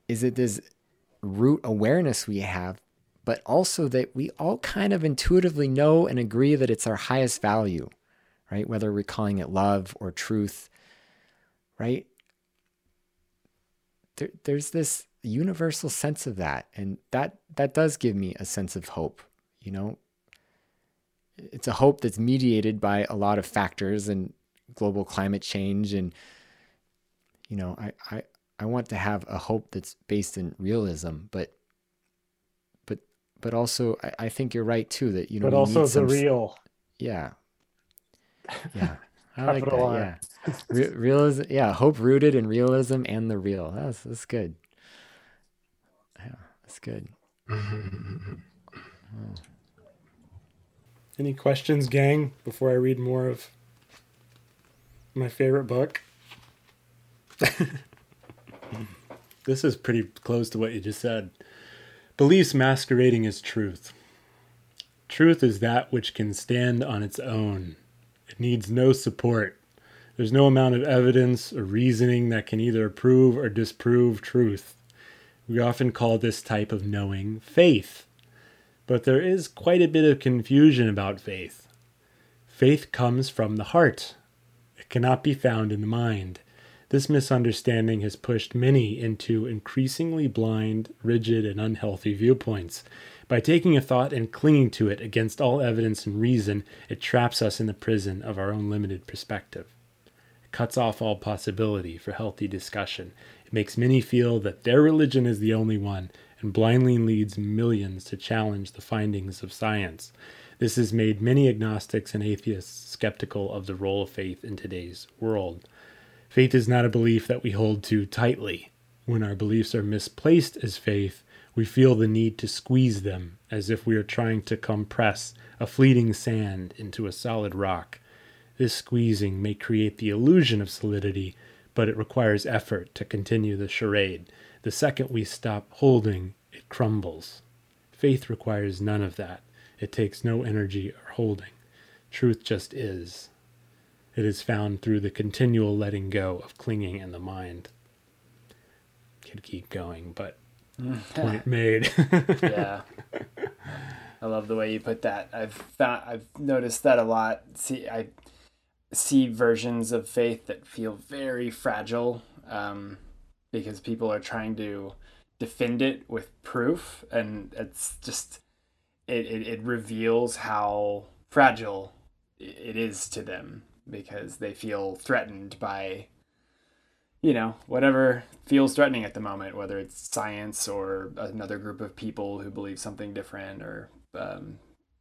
is it this root awareness we have, but also that we all kind of intuitively know and agree that it's our highest value, right? Whether we're calling it love or truth, right? There, there's this universal sense of that, and that that does give me a sense of hope. You know, it's a hope that's mediated by a lot of factors and global climate change and you know I, I I want to have a hope that's based in realism but but but also I, I think you're right too that you know but also the real. Yeah. Yeah. I like that yeah. Re- realism yeah hope rooted in realism and the real. That's that's good that's good oh. Any questions, gang, before I read more of my favorite book. this is pretty close to what you just said. Beliefs masquerading as truth. Truth is that which can stand on its own. It needs no support. There's no amount of evidence or reasoning that can either prove or disprove truth. We often call this type of knowing faith. But there is quite a bit of confusion about faith. Faith comes from the heart, it cannot be found in the mind. This misunderstanding has pushed many into increasingly blind, rigid, and unhealthy viewpoints. By taking a thought and clinging to it against all evidence and reason, it traps us in the prison of our own limited perspective. It cuts off all possibility for healthy discussion. It makes many feel that their religion is the only one, and blindly leads millions to challenge the findings of science. This has made many agnostics and atheists skeptical of the role of faith in today's world. Faith is not a belief that we hold to tightly. When our beliefs are misplaced as faith, we feel the need to squeeze them as if we are trying to compress a fleeting sand into a solid rock. This squeezing may create the illusion of solidity, but it requires effort to continue the charade. The second we stop holding, it crumbles. Faith requires none of that. It takes no energy or holding. Truth just is. It is found through the continual letting go of clinging in the mind. Could keep going, but point made. yeah. I love the way you put that. I've found I've noticed that a lot. See, I see versions of faith that feel very fragile um, because people are trying to defend it with proof, and it's just it, it, it reveals how fragile it is to them because they feel threatened by you know whatever feels threatening at the moment whether it's science or another group of people who believe something different or um,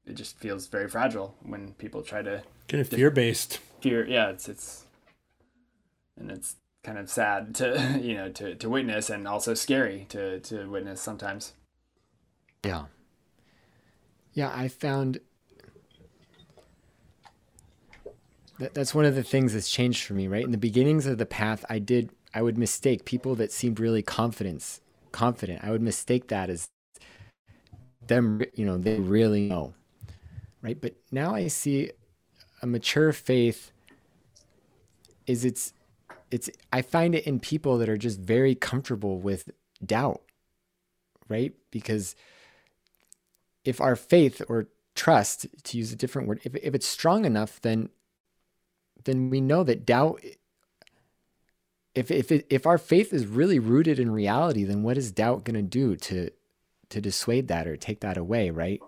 it just feels very fragile when people try to kind of fear based. Fear, yeah, it's it's and it's kind of sad to you know to to witness and also scary to to witness sometimes. Yeah. Yeah, I found that that's one of the things that's changed for me, right? In the beginnings of the path, I did I would mistake people that seemed really confidence confident. I would mistake that as them, you know, they really know. Right? But now I see a mature faith is it's it's I find it in people that are just very comfortable with doubt. Right? Because if our faith or trust, to use a different word, if, if it's strong enough, then then we know that doubt if if it, if our faith is really rooted in reality, then what is doubt going to do to to dissuade that or take that away, right?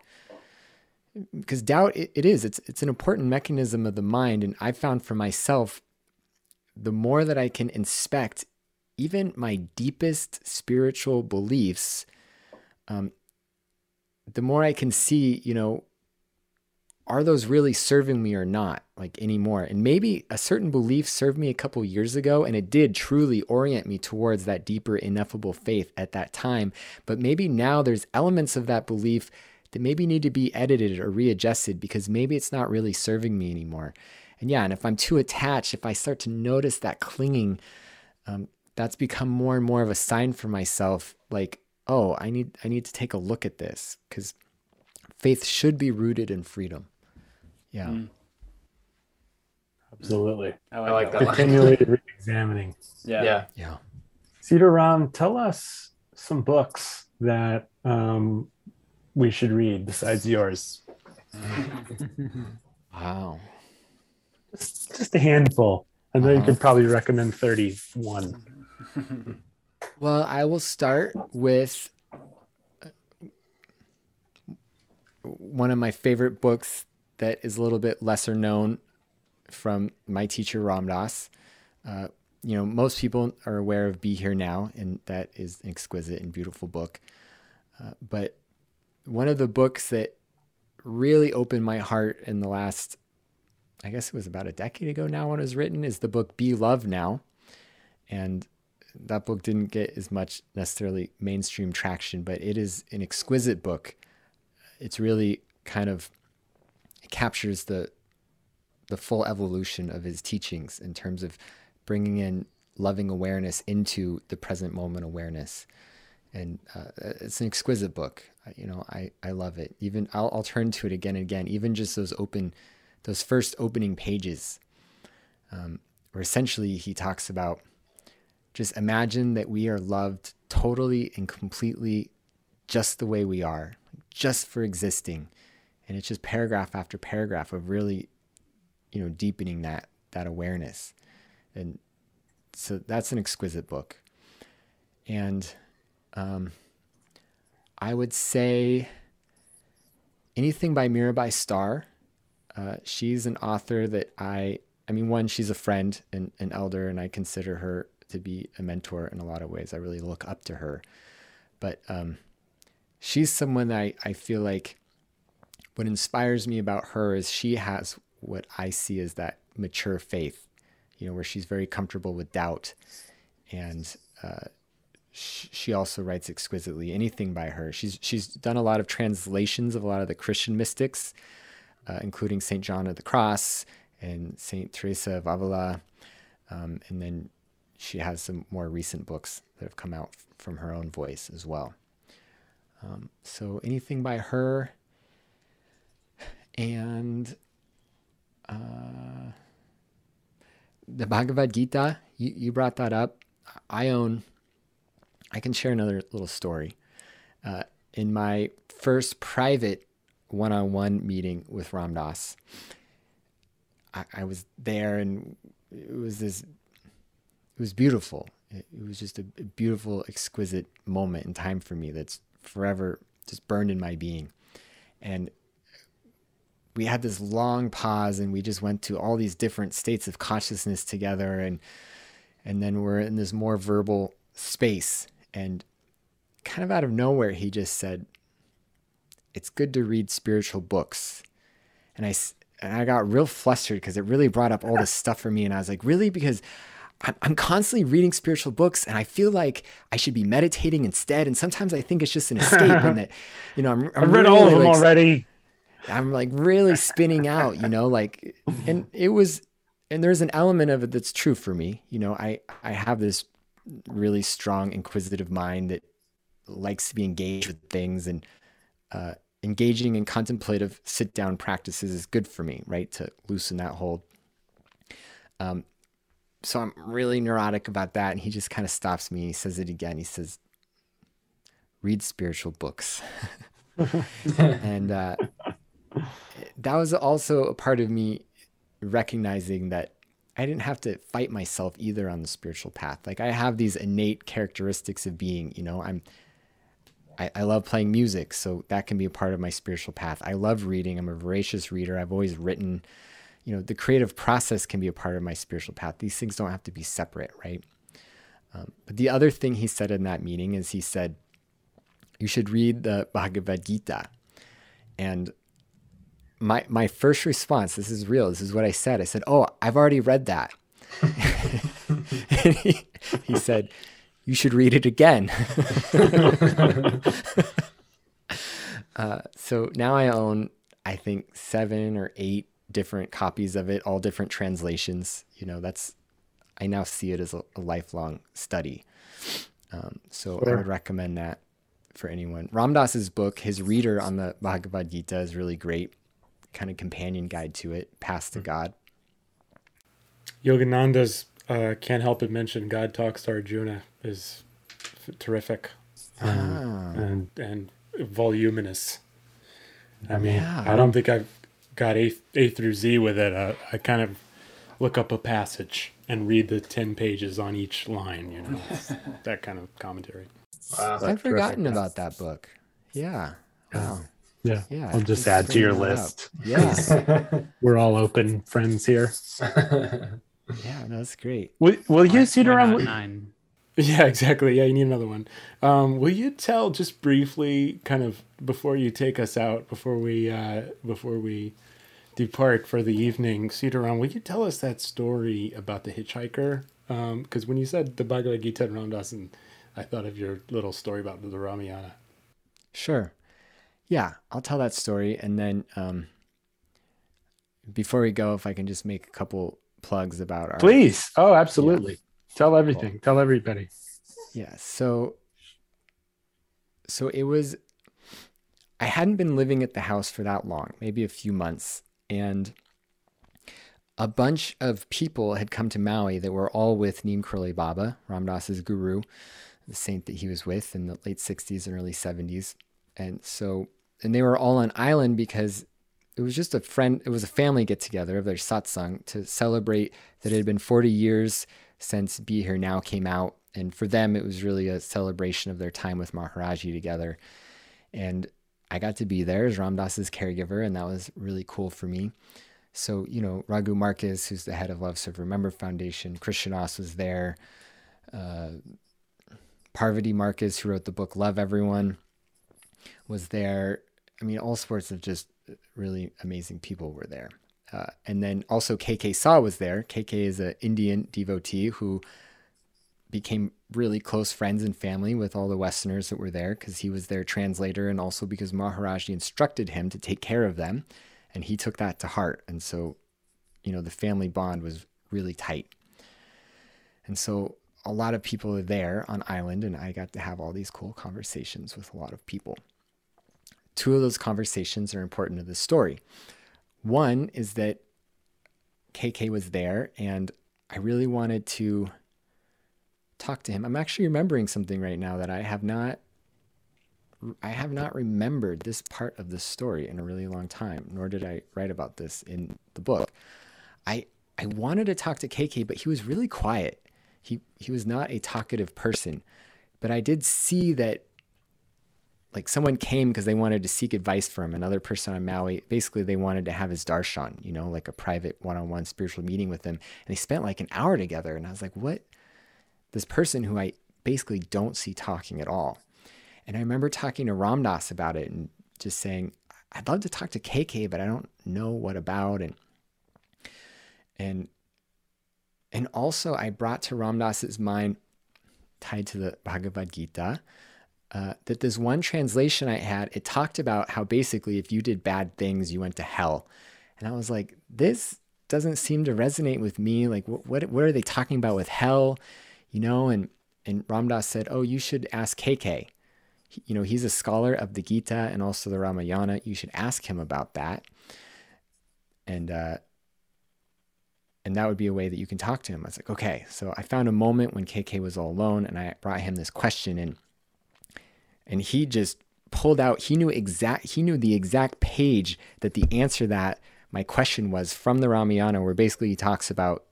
Because doubt it, it is it's it's an important mechanism of the mind and I found for myself the more that I can inspect even my deepest spiritual beliefs um, the more I can see, you know, are those really serving me or not like anymore? And maybe a certain belief served me a couple years ago and it did truly orient me towards that deeper ineffable faith at that time. But maybe now there's elements of that belief that maybe need to be edited or readjusted because maybe it's not really serving me anymore and yeah and if i'm too attached if i start to notice that clinging um, that's become more and more of a sign for myself like oh i need i need to take a look at this because faith should be rooted in freedom yeah. Mm. Absolutely. I like, I like that. Continually re-examining. Yeah. Yeah. Yeah. Cedar Ram, tell us some books that um, we should read besides yours. wow. Just, just a handful. I know uh-huh. you could probably recommend 31. well, I will start with uh, one of my favorite books that is a little bit lesser known from my teacher Ram Dass. Uh, you know, most people are aware of Be Here Now, and that is an exquisite and beautiful book. Uh, but one of the books that really opened my heart in the last, I guess it was about a decade ago now when it was written, is the book Be Love Now. And that book didn't get as much necessarily mainstream traction, but it is an exquisite book. It's really kind of captures the the full evolution of his teachings in terms of bringing in loving awareness into the present moment awareness and uh, it's an exquisite book you know i i love it. Even I'll, I'll turn to it again and again. Even just those open those first opening pages um, where essentially he talks about just imagine that we are loved totally and completely just the way we are just for existing. And it's just paragraph after paragraph of really you know deepening that that awareness. And so that's an exquisite book. And um, i would say anything by mirabai starr uh, she's an author that i i mean one she's a friend and an elder and i consider her to be a mentor in a lot of ways i really look up to her but um, she's someone that I, I feel like what inspires me about her is she has what I see as that mature faith, you know, where she's very comfortable with doubt. And uh, she also writes exquisitely. Anything by her. She's, she's done a lot of translations of a lot of the Christian mystics, uh, including St. John of the Cross and St. Teresa of Avila. Um, and then she has some more recent books that have come out from her own voice as well. Um, so anything by her, and uh, the Bhagavad Gita, you, you brought that up. I own, I can share another little story. Uh, in my first private one on one meeting with Ram Dass, I, I, was there and it was this, it was beautiful. It, it was just a, a beautiful, exquisite moment in time for me that's forever just burned in my being. And we had this long pause and we just went to all these different states of consciousness together and and then we're in this more verbal space and kind of out of nowhere he just said it's good to read spiritual books. And I, and I got real flustered because it really brought up all this stuff for me. And I was like, really? Because I'm constantly reading spiritual books and I feel like I should be meditating instead. And sometimes I think it's just an escape and that, you know, I'm, i have read really all of them like, already. I'm like really spinning out, you know, like, and it was, and there's an element of it that's true for me. You know, I, I have this really strong inquisitive mind that likes to be engaged with things and uh, engaging in contemplative sit down practices is good for me, right? To loosen that hold. Um, so I'm really neurotic about that. And he just kind of stops me. He says it again. He says, read spiritual books. and uh, that was also a part of me recognizing that I didn't have to fight myself either on the spiritual path. Like I have these innate characteristics of being, you know, I'm I, I love playing music, so that can be a part of my spiritual path. I love reading. I'm a voracious reader. I've always written. You know, the creative process can be a part of my spiritual path. These things don't have to be separate, right? Um, but the other thing he said in that meeting is he said, you should read the Bhagavad Gita. And my my first response, this is real, this is what I said. I said, Oh, I've already read that. he, he said, you should read it again. uh, so now I own, I think, seven or eight different copies of it, all different translations. You know, that's, I now see it as a, a lifelong study. Um, so sure. I would recommend that for anyone. Ram Dass's book, his reader on the Bhagavad Gita is really great, kind of companion guide to it, Path to mm-hmm. God. Yogananda's uh, can't help but mention God Talks to Arjuna is f- terrific um, ah. and and voluminous. I mean, yeah. I don't think I've got A, a through Z with it. Uh, I kind of look up a passage and read the 10 pages on each line, you know, that kind of commentary. Wow. I've forgotten about that book. Yeah. Wow. Yeah. Yeah. I'll just add to your list. Yes. We're all open friends here. Yeah, no, that's great. Will, will you sit around? Nine. Yeah, exactly. Yeah, you need another one. Um, will you tell just briefly, kind of before you take us out, before we uh, before we depart for the evening, Sitaram, will you tell us that story about the hitchhiker? Because um, when you said the Bhagavad Gita and Ram Dass, and I thought of your little story about the Ramayana. Sure. Yeah, I'll tell that story, and then um, before we go, if I can just make a couple plugs about our please. Oh absolutely. Yeah. tell everything. Cool. tell everybody. Yeah so so it was i hadn't been living at the house for that long maybe a few months and a bunch of people had come to maui that were all with neem karoli baba Ram Dass's guru the saint that he was with in the late 60s and early 70s and so and they were all on island because it was just a friend, it was a family get together of their satsang to celebrate that it had been 40 years since Be Here Now came out. And for them, it was really a celebration of their time with Maharaji together. And I got to be there as Ram Dass's caregiver, and that was really cool for me. So, you know, Raghu Markus, who's the head of Love Serve Remember Foundation, Krishna Das was there. Uh, Parvati Markus, who wrote the book Love Everyone, was there. I mean, all sorts of just really amazing people were there. Uh, and then also KK Sah was there. KK is an Indian devotee who became really close friends and family with all the Westerners that were there because he was their translator and also because Maharaji instructed him to take care of them. And he took that to heart. And so, you know, the family bond was really tight. And so a lot of people are there on island and I got to have all these cool conversations with a lot of people two of those conversations are important to the story. One is that KK was there and I really wanted to talk to him. I'm actually remembering something right now that I have not I have not remembered this part of the story in a really long time, nor did I write about this in the book. I I wanted to talk to KK, but he was really quiet. He he was not a talkative person. But I did see that like someone came because they wanted to seek advice from another person on Maui. Basically, they wanted to have his darshan, you know, like a private one-on-one spiritual meeting with him. And they spent like an hour together. And I was like, what? This person who I basically don't see talking at all. And I remember talking to Ram Dass about it and just saying, I'd love to talk to KK, but I don't know what about. And, and, and also I brought to Ram Dass's mind, tied to the Bhagavad Gita, uh, that this one translation I had, it talked about how basically if you did bad things, you went to hell. And I was like, this doesn't seem to resonate with me. Like, what, what, are they talking about with hell? You know, and, and Ram Dass said, oh, you should ask KK. You know, he's a scholar of the Gita and also the Ramayana. You should ask him about that. And, uh, and that would be a way that you can talk to him. I was like, okay. So I found a moment when KK was all alone and I brought him this question and and he just pulled out he knew exact he knew the exact page that the answer that my question was from the Ramayana where basically he talks about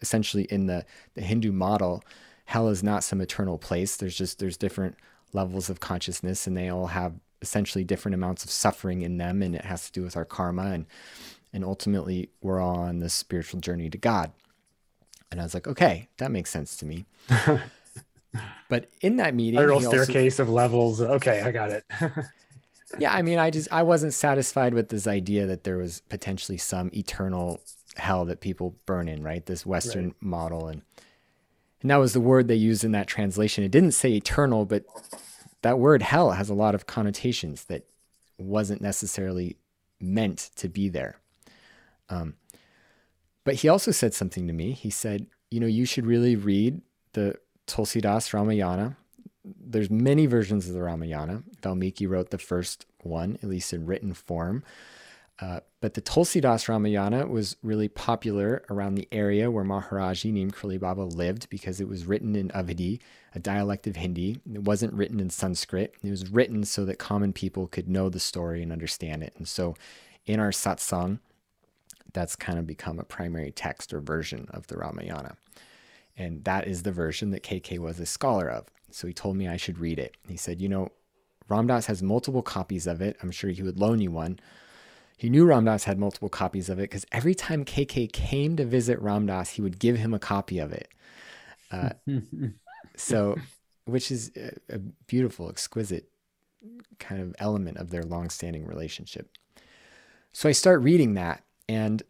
essentially in the the Hindu model hell is not some eternal place there's just there's different levels of consciousness and they all have essentially different amounts of suffering in them and it has to do with our karma and and ultimately we're all on this spiritual journey to God. And I was like, okay, that makes sense to me. but in that meeting, spiral staircase also, of levels. Okay, I got it. yeah, I mean, I just I wasn't satisfied with this idea that there was potentially some eternal hell that people burn in, right? This Western right. model, and and that was the word they used in that translation. It didn't say eternal, but that word hell has a lot of connotations that wasn't necessarily meant to be there. Um, but he also said something to me. He said, you know, you should really read the Tulsidas Ramayana. There's many versions of the Ramayana. Valmiki wrote the first one, at least in written form. Uh, but the Tulsidas Ramayana was really popular around the area where Maharaji Neem Baba lived because it was written in Awadhi, a dialect of Hindi. It wasn't written in Sanskrit. It was written so that common people could know the story and understand it. And so in our satsang, that's kind of become a primary text or version of the Ramayana. And that is the version that KK was a scholar of. So he told me I should read it. He said, You know, Ram Dass has multiple copies of it. I'm sure he would loan you one. He knew Ram Dass had multiple copies of it because every time KK came to visit Ram Dass, he would give him a copy of it. Uh, so, which is a, a beautiful, exquisite kind of element of their long-standing relationship. So I start reading that, and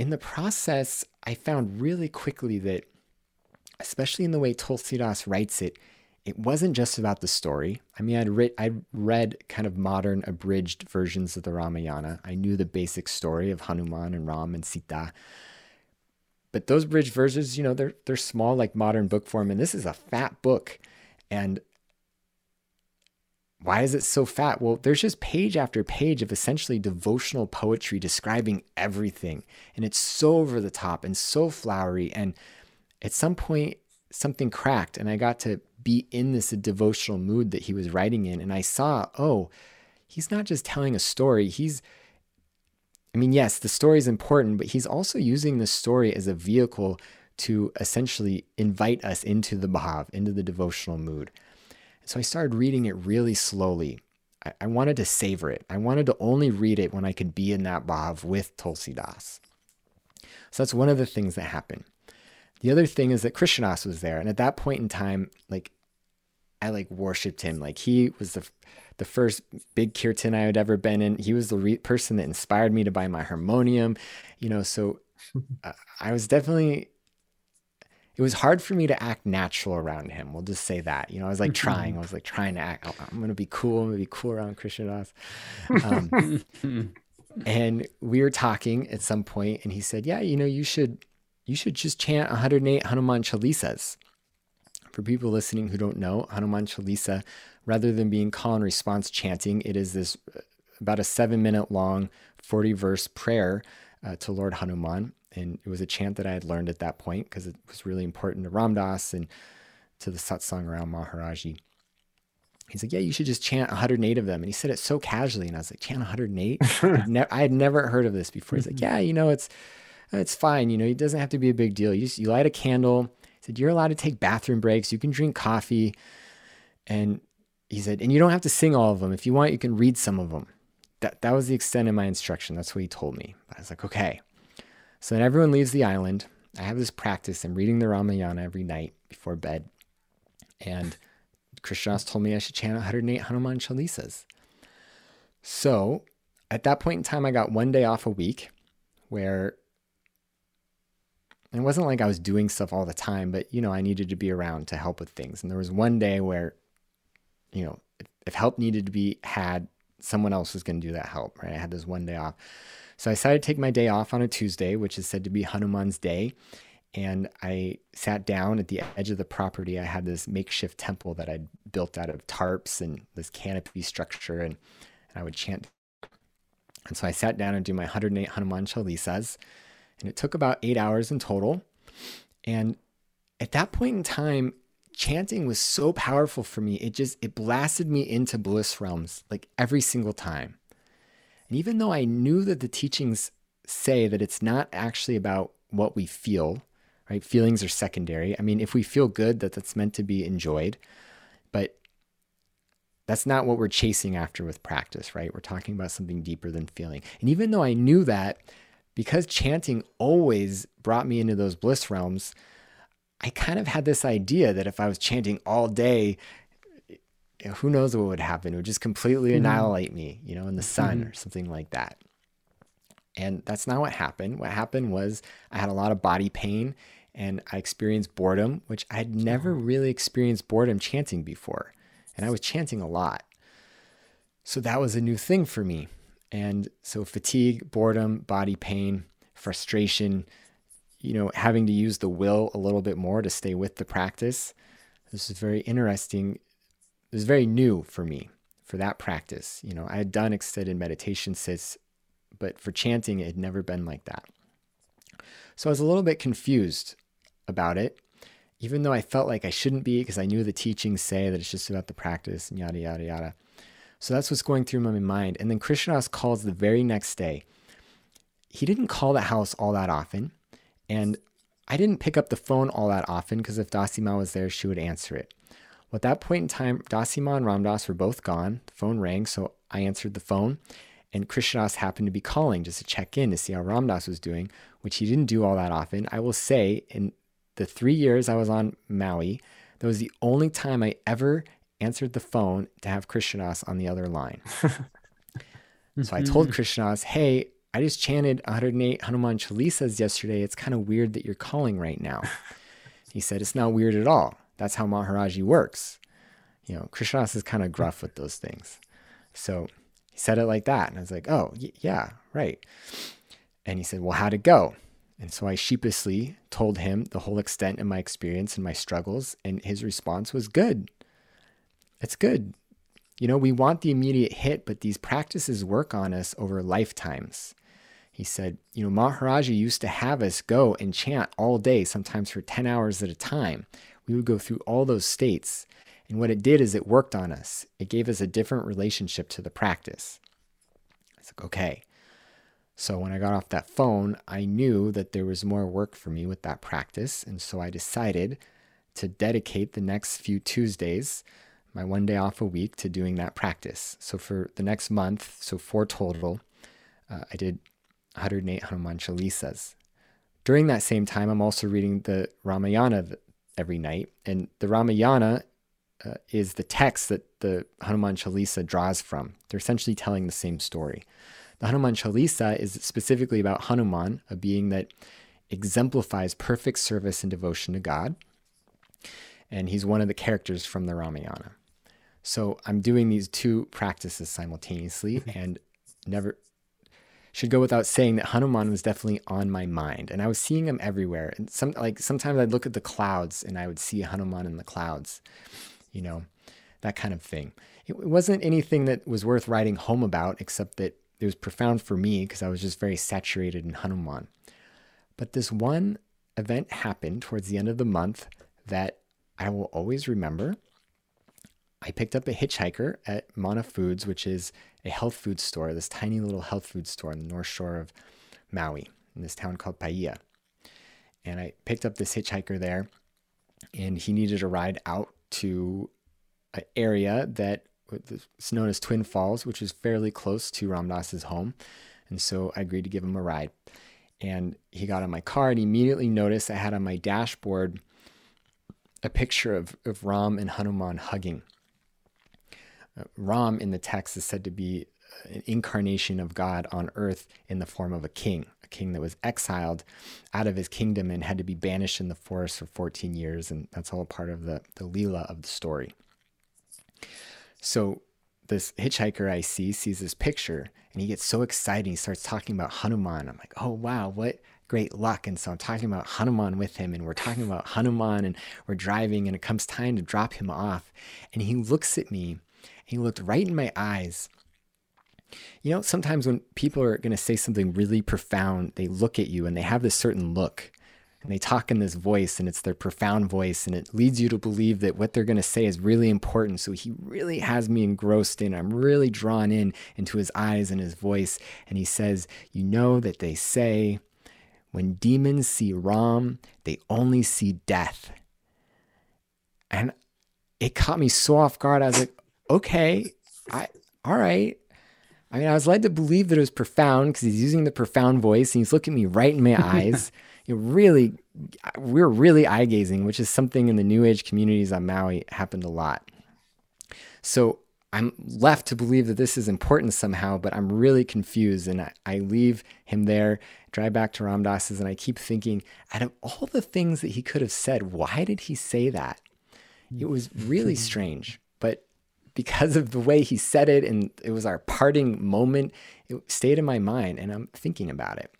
in the process, I found really quickly that, especially in the way Tulsidas writes it, it wasn't just about the story. I mean, I'd, I'd read kind of modern abridged versions of the Ramayana. I knew the basic story of Hanuman and Ram and Sita. But those bridge versions, you know, they're they're small like modern book form, and this is a fat book. And why is it so fat? Well, there's just page after page of essentially devotional poetry describing everything. And it's so over the top and so flowery. And at some point, something cracked, and I got to be in this devotional mood that he was writing in. And I saw, oh, he's not just telling a story. He's, I mean, yes, the story is important, but he's also using the story as a vehicle to essentially invite us into the bhav, into the devotional mood. So I started reading it really slowly. I, I wanted to savor it. I wanted to only read it when I could be in that bhav with Tulsidas. So that's one of the things that happened. The other thing is that Krishna Das was there. And at that point in time, like I like worshiped him. Like he was the the first big kirtan I had ever been in. He was the re- person that inspired me to buy my harmonium, you know. So uh, I was definitely it was hard for me to act natural around him. We'll just say that. You know, I was like trying. I was like trying to act. Oh, I'm gonna be cool. I'm gonna be cool around Krishna Das. Um, and we were talking at some point, and he said, "Yeah, you know, you should, you should just chant 108 Hanuman Chalisas." For people listening who don't know, Hanuman Chalisa, rather than being call and response chanting, it is this uh, about a seven minute long, 40 verse prayer uh, to Lord Hanuman and it was a chant that I had learned at that point because it was really important to Ram Dass and to the satsang around Maharaji. He's like, yeah, you should just chant 108 of them. And he said it so casually. And I was like, chant 108? ne- I had never heard of this before. He's like, mm-hmm. yeah, you know, it's, it's fine. You know, it doesn't have to be a big deal. You, just, you light a candle. He said, you're allowed to take bathroom breaks. You can drink coffee. And he said, and you don't have to sing all of them. If you want, you can read some of them. That, that was the extent of my instruction. That's what he told me. I was like, okay. So then everyone leaves the island. I have this practice. I'm reading the Ramayana every night before bed. And Krishna Das told me I should chant 108 Hanuman Chalisas. So at that point in time, I got one day off a week where it wasn't like I was doing stuff all the time, but you know, I needed to be around to help with things. And there was one day where, you know, if, if help needed to be had, someone else was going to do that help, right? I had this one day off. So I decided to take my day off on a Tuesday, which is said to be Hanuman's day. And I sat down at the edge of the property. I had this makeshift temple that I'd built out of tarps and this canopy structure, and, and I would chant. And so I sat down and do my 108 Hanuman Chalisas and it took about eight hours in total. And at that point in time, chanting was so powerful for me. It just, it blasted me into bliss realms like every single time. And even though I knew that the teachings say that it's not actually about what we feel, right? Feelings are secondary. I mean, if we feel good, that that's meant to be enjoyed, but that's not what we're chasing after with practice, right? We're talking about something deeper than feeling. And even though I knew that, because chanting always brought me into those bliss realms, I kind of had this idea that if I was chanting all day, who knows what would happen? It would just completely mm-hmm. annihilate me, you know, in the sun mm-hmm. or something like that. And that's not what happened. What happened was I had a lot of body pain and I experienced boredom, which I had never really experienced boredom chanting before. And I was chanting a lot. So that was a new thing for me. And so fatigue, boredom, body pain, frustration, you know, having to use the will a little bit more to stay with the practice. This is very interesting. This was very new for me for that practice. You know, I had done extended meditation sits, but for chanting, it had never been like that. So I was a little bit confused about it, even though I felt like I shouldn't be because I knew the teachings say that it's just about the practice and yada, yada, yada. So that's what's going through my mind. And then Krishna Das calls the very next day. He didn't call the house all that often. And I didn't pick up the phone all that often because if Dassima was there, she would answer it. Well, at that point in time, Dassima and Ram Dass were both gone. The phone rang, so I answered the phone. And Krishna Das happened to be calling just to check in to see how Ram Dass was doing, which he didn't do all that often. I will say, in the three years I was on Maui, that was the only time I ever answered the phone to have Krishna Das on the other line. so I told mhm. Krishna Das, hey, I just chanted 108 Hanuman Chalisas yesterday. It's kind of weird that you're calling right now. He said, it's not weird at all. That's how Maharaji works. You know, Krishna Das is kind of gruff with those things. So he said it like that. And I was like, oh, y- yeah, right. And he said, well, how'd it go? And so I sheepishly told him the whole extent of my experience and my struggles. And his response was good. It's good. You know, we want the immediate hit, but these practices work on us over lifetimes. He said, You know, Maharaji used to have us go and chant all day, sometimes for 10 hours at a time. We would go through all those states. And what it did is it worked on us, it gave us a different relationship to the practice. It's like, okay. So when I got off that phone, I knew that there was more work for me with that practice. And so I decided to dedicate the next few Tuesdays my one day off a week to doing that practice. So for the next month, so four total, uh, I did 108 Hanuman Chalisas. During that same time, I'm also reading the Ramayana every night. And the Ramayana uh, is the text that the Hanuman Chalisa draws from. They're essentially telling the same story. The Hanuman Chalisa is specifically about Hanuman, a being that exemplifies perfect service and devotion to God. And he's one of the characters from the Ramayana. So I'm doing these two practices simultaneously and never should go without saying that Hanuman was definitely on my mind and I was seeing him everywhere. And some like sometimes I'd look at the clouds and I would see Hanuman in the clouds, you know, that kind of thing. It wasn't anything that was worth writing home about except that it was profound for me because I was just very saturated in Hanuman. But this one event happened towards the end of the month that I will always remember I picked up a hitchhiker at Mana Foods, which is a health food store, this tiny little health food store on the north shore of Maui, in this town called Paia. And I picked up this hitchhiker there, and he needed a ride out to an area that is known as Twin Falls, which is fairly close to Ram Dass's home. And so I agreed to give him a ride. And he got in my car and immediately noticed I had on my dashboard a picture of, of Ram and Hanuman hugging. Uh, Ram in the text is said to be an incarnation of God on earth in the form of a king, a king that was exiled out of his kingdom and had to be banished in the forest for 14 years. And that's all part of the, the Leela of the story. So this hitchhiker I see sees this picture and he gets so excited. He starts talking about Hanuman. I'm like, oh, wow, what great luck. And so I'm talking about Hanuman with him and we're talking about Hanuman and we're driving and it comes time to drop him off. And he looks at me he looked right in my eyes. You know, sometimes when people are going to say something really profound, they look at you and they have this certain look. And they talk in this voice and it's their profound voice and it leads you to believe that what they're going to say is really important. So he really has me engrossed in i'm really drawn in into his eyes and his voice. And he says you know that they say when demons see ram they only see death. And it caught me so off guard. I was like okay, I all right. I mean, I was led to believe that it was profound because he's using the profound voice and he's looking me right in my eyes. You know, really, we're really eye gazing, which is something in the New Age communities on Maui happened a lot. So I'm left to believe that this is important somehow, but I'm really confused. And I, I leave him there, drive back to Ram Dass's, and I keep thinking, out of all the things that he could have said, why did he say that? It was really strange because of the way he said it and it was our parting moment, it stayed in my mind and I'm thinking about it.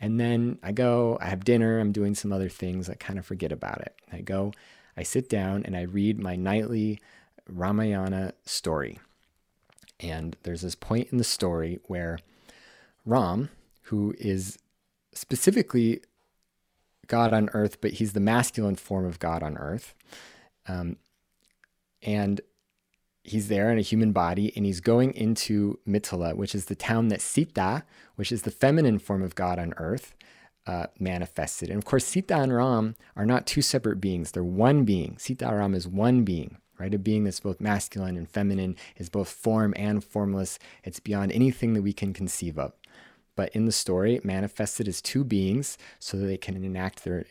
And then I go, I have dinner, I'm doing some other things, I kind of forget about it. I go, I sit down and I read my nightly Ramayana story. And there's this point in the story where Ram, who is specifically God on earth, but he's the masculine form of God on earth. Um, and he's there in a human body and he's going into Mithila, which is the town that Sita, which is the feminine form of God on earth, uh, manifested. And of course, Sita and Ram are not two separate beings, they're one being. Sita Ram is one being, right? A being that's both masculine and feminine, is both form and formless. It's beyond anything that we can conceive of. But in the story, manifested as two beings so that they can enact their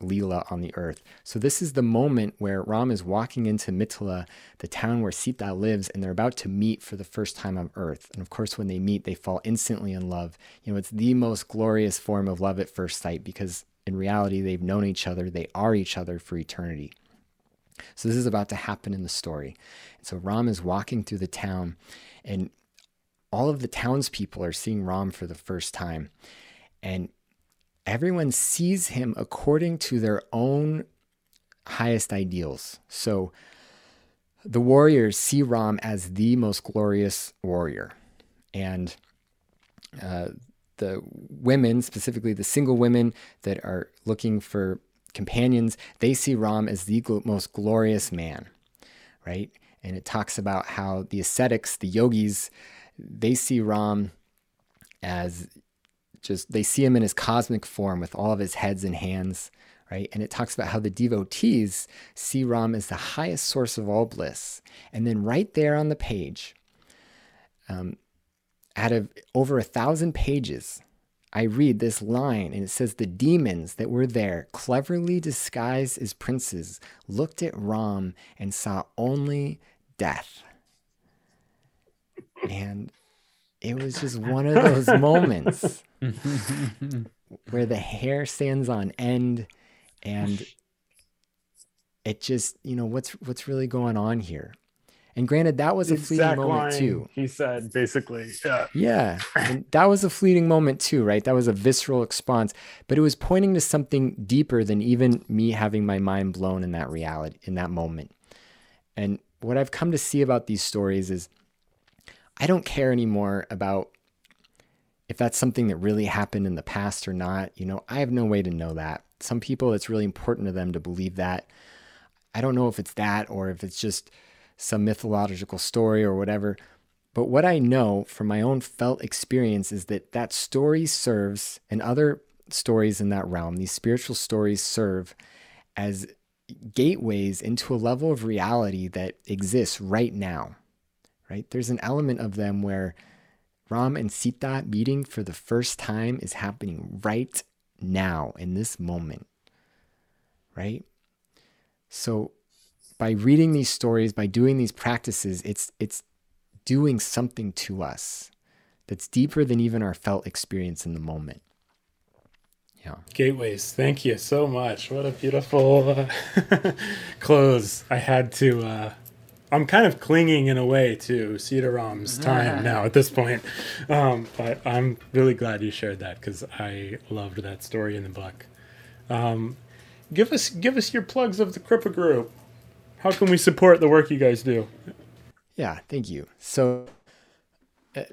Leela on the earth. So this is the moment where Ram is walking into Mithila, the town where Sita lives, and they're about to meet for the first time on earth. And of course, when they meet, they fall instantly in love. You know, it's the most glorious form of love at first sight because in reality, they've known each other, they are each other for eternity. So this is about to happen in the story. And so Ram is walking through the town, and all of the townspeople are seeing Ram for the first time. And everyone sees him according to their own highest ideals. So the warriors see Ram as the most glorious warrior. And uh, the women, specifically the single women that are looking for companions, they see Ram as the most glorious man, right? And it talks about how the ascetics, the yogis, they see Ram as just they see him in his cosmic form with all of his heads and hands, right? And it talks about how the devotees see Ram as the highest source of all bliss. And then right there on the page, um, out of over a thousand pages, I read this line and it says, The demons that were there, cleverly disguised as princes, looked at Ram and saw only death. And it was just one of those moments where the hair stands on end and it just you know what's what's really going on here? And granted that was a fleeting moment too. he said basically yeah. Yeah. And that was a fleeting moment too right? That was a visceral response. But it was pointing to something deeper than even me having my mind blown in that reality in that moment. And what i've come to see about these stories is I don't care anymore about if that's something that really happened in the past or not. You know, I have no way to know that. Some people, it's really important to them to believe that. I don't know if it's that or if it's just some mythological story or whatever. But what I know from my own felt experience is that that story serves, and other stories in that realm, these spiritual stories serve as gateways into a level of reality that exists right now right? There's an element of them where Ram and Sita meeting for the first time is happening right now in this moment, right? So by reading these stories, by doing these practices, it's it's doing something to us that's deeper than even our felt experience in the moment. Yeah. Gateways. Thank you so much. What a beautiful uh, close. I had to. Uh, I'm kind of clinging in a way to Sitaram's time now at this point, um, but I'm really glad you shared that because I loved that story in the book. Um, give us give us your plugs of the Kripa Guru. How can we support the work you guys do? Yeah, thank you. So, uh,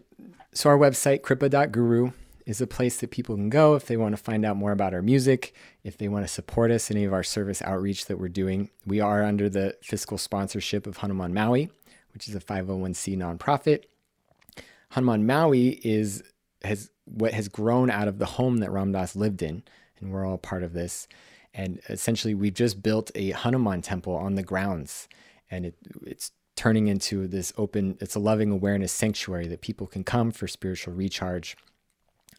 so our website kripa.guru is a place that people can go if they want to find out more about our music, if they want to support us, any of our service outreach that we're doing. We are under the fiscal sponsorship of Hanuman Maui, which is a 501c nonprofit. Hanuman Maui is has what has grown out of the home that Ram Dass lived in, and we're all part of this. And essentially, we've just built a Hanuman temple on the grounds, and it, it's turning into this open. It's a loving awareness sanctuary that people can come for spiritual recharge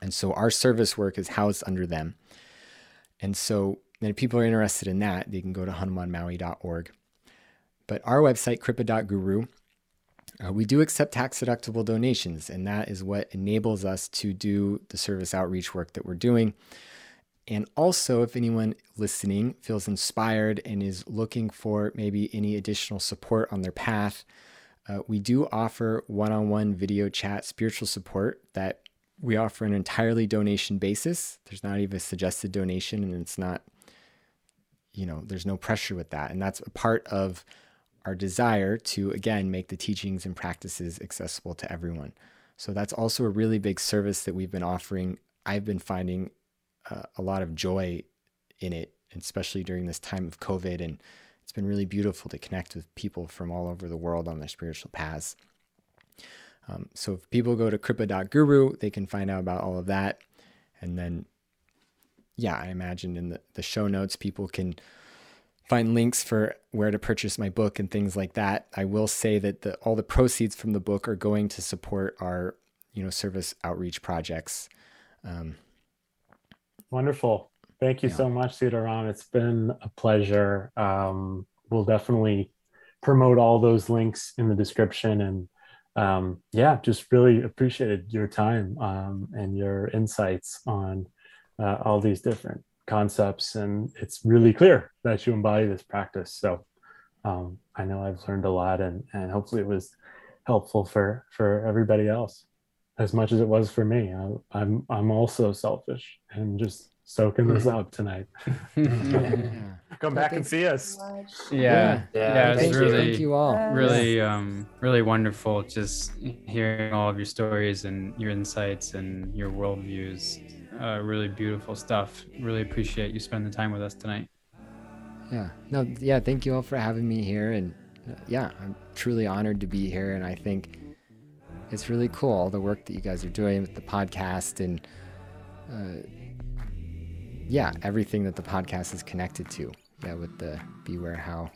and so our service work is housed under them. And so if people are interested in that, they can go to hanumanmaui.org. But our website, kripa.guru, uh, we do accept tax deductible donations, and that is what enables us to do the service outreach work that we're doing. And also, if anyone listening feels inspired and is looking for maybe any additional support on their path, uh, we do offer one on one video chat spiritual support that we offer an entirely donation basis. There's not even a suggested donation, and it's not, you know, there's no pressure with that. And that's a part of our desire to, again, make the teachings and practices accessible to everyone. So that's also a really big service that we've been offering. I've been finding uh, a lot of joy in it, especially during this time of COVID. And it's been really beautiful to connect with people from all over the world on their spiritual paths. Um, so if people go to kripa.guru, they can find out about all of that. And then, yeah, I imagine in the, the show notes, people can find links for where to purchase my book and things like that. I will say that the, all the proceeds from the book are going to support our, you know, service outreach projects. Um, Wonderful. Thank you yeah. so much, Sitaram. It's been a pleasure. Um, we'll definitely promote all those links in the description and um, yeah, just really appreciated your time um, and your insights on uh, all these different concepts. And it's really clear that you embody this practice. So um, I know I've learned a lot, and and hopefully it was helpful for for everybody else as much as it was for me. I, I'm I'm also selfish and just soaking this up tonight. Come back and see us. Yeah, yeah, yeah. It's really, thank you all. Really, um, really wonderful. Just hearing all of your stories and your insights and your worldviews. Uh, really beautiful stuff. Really appreciate you spending the time with us tonight. Yeah. No. Yeah. Thank you all for having me here, and uh, yeah, I'm truly honored to be here, and I think it's really cool all the work that you guys are doing with the podcast and. Uh, yeah, everything that the podcast is connected to. Yeah, with the Beware How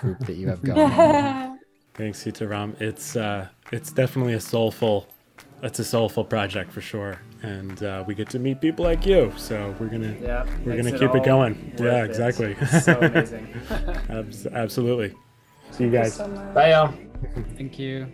group that you have going. Thanks, Sitaram. It's uh, it's definitely a soulful, it's a soulful project for sure, and uh, we get to meet people like you. So we're gonna yeah, we're gonna keep it, it going. Yeah, exactly. so amazing. absolutely. See you guys. Bye, y'all. Thank you.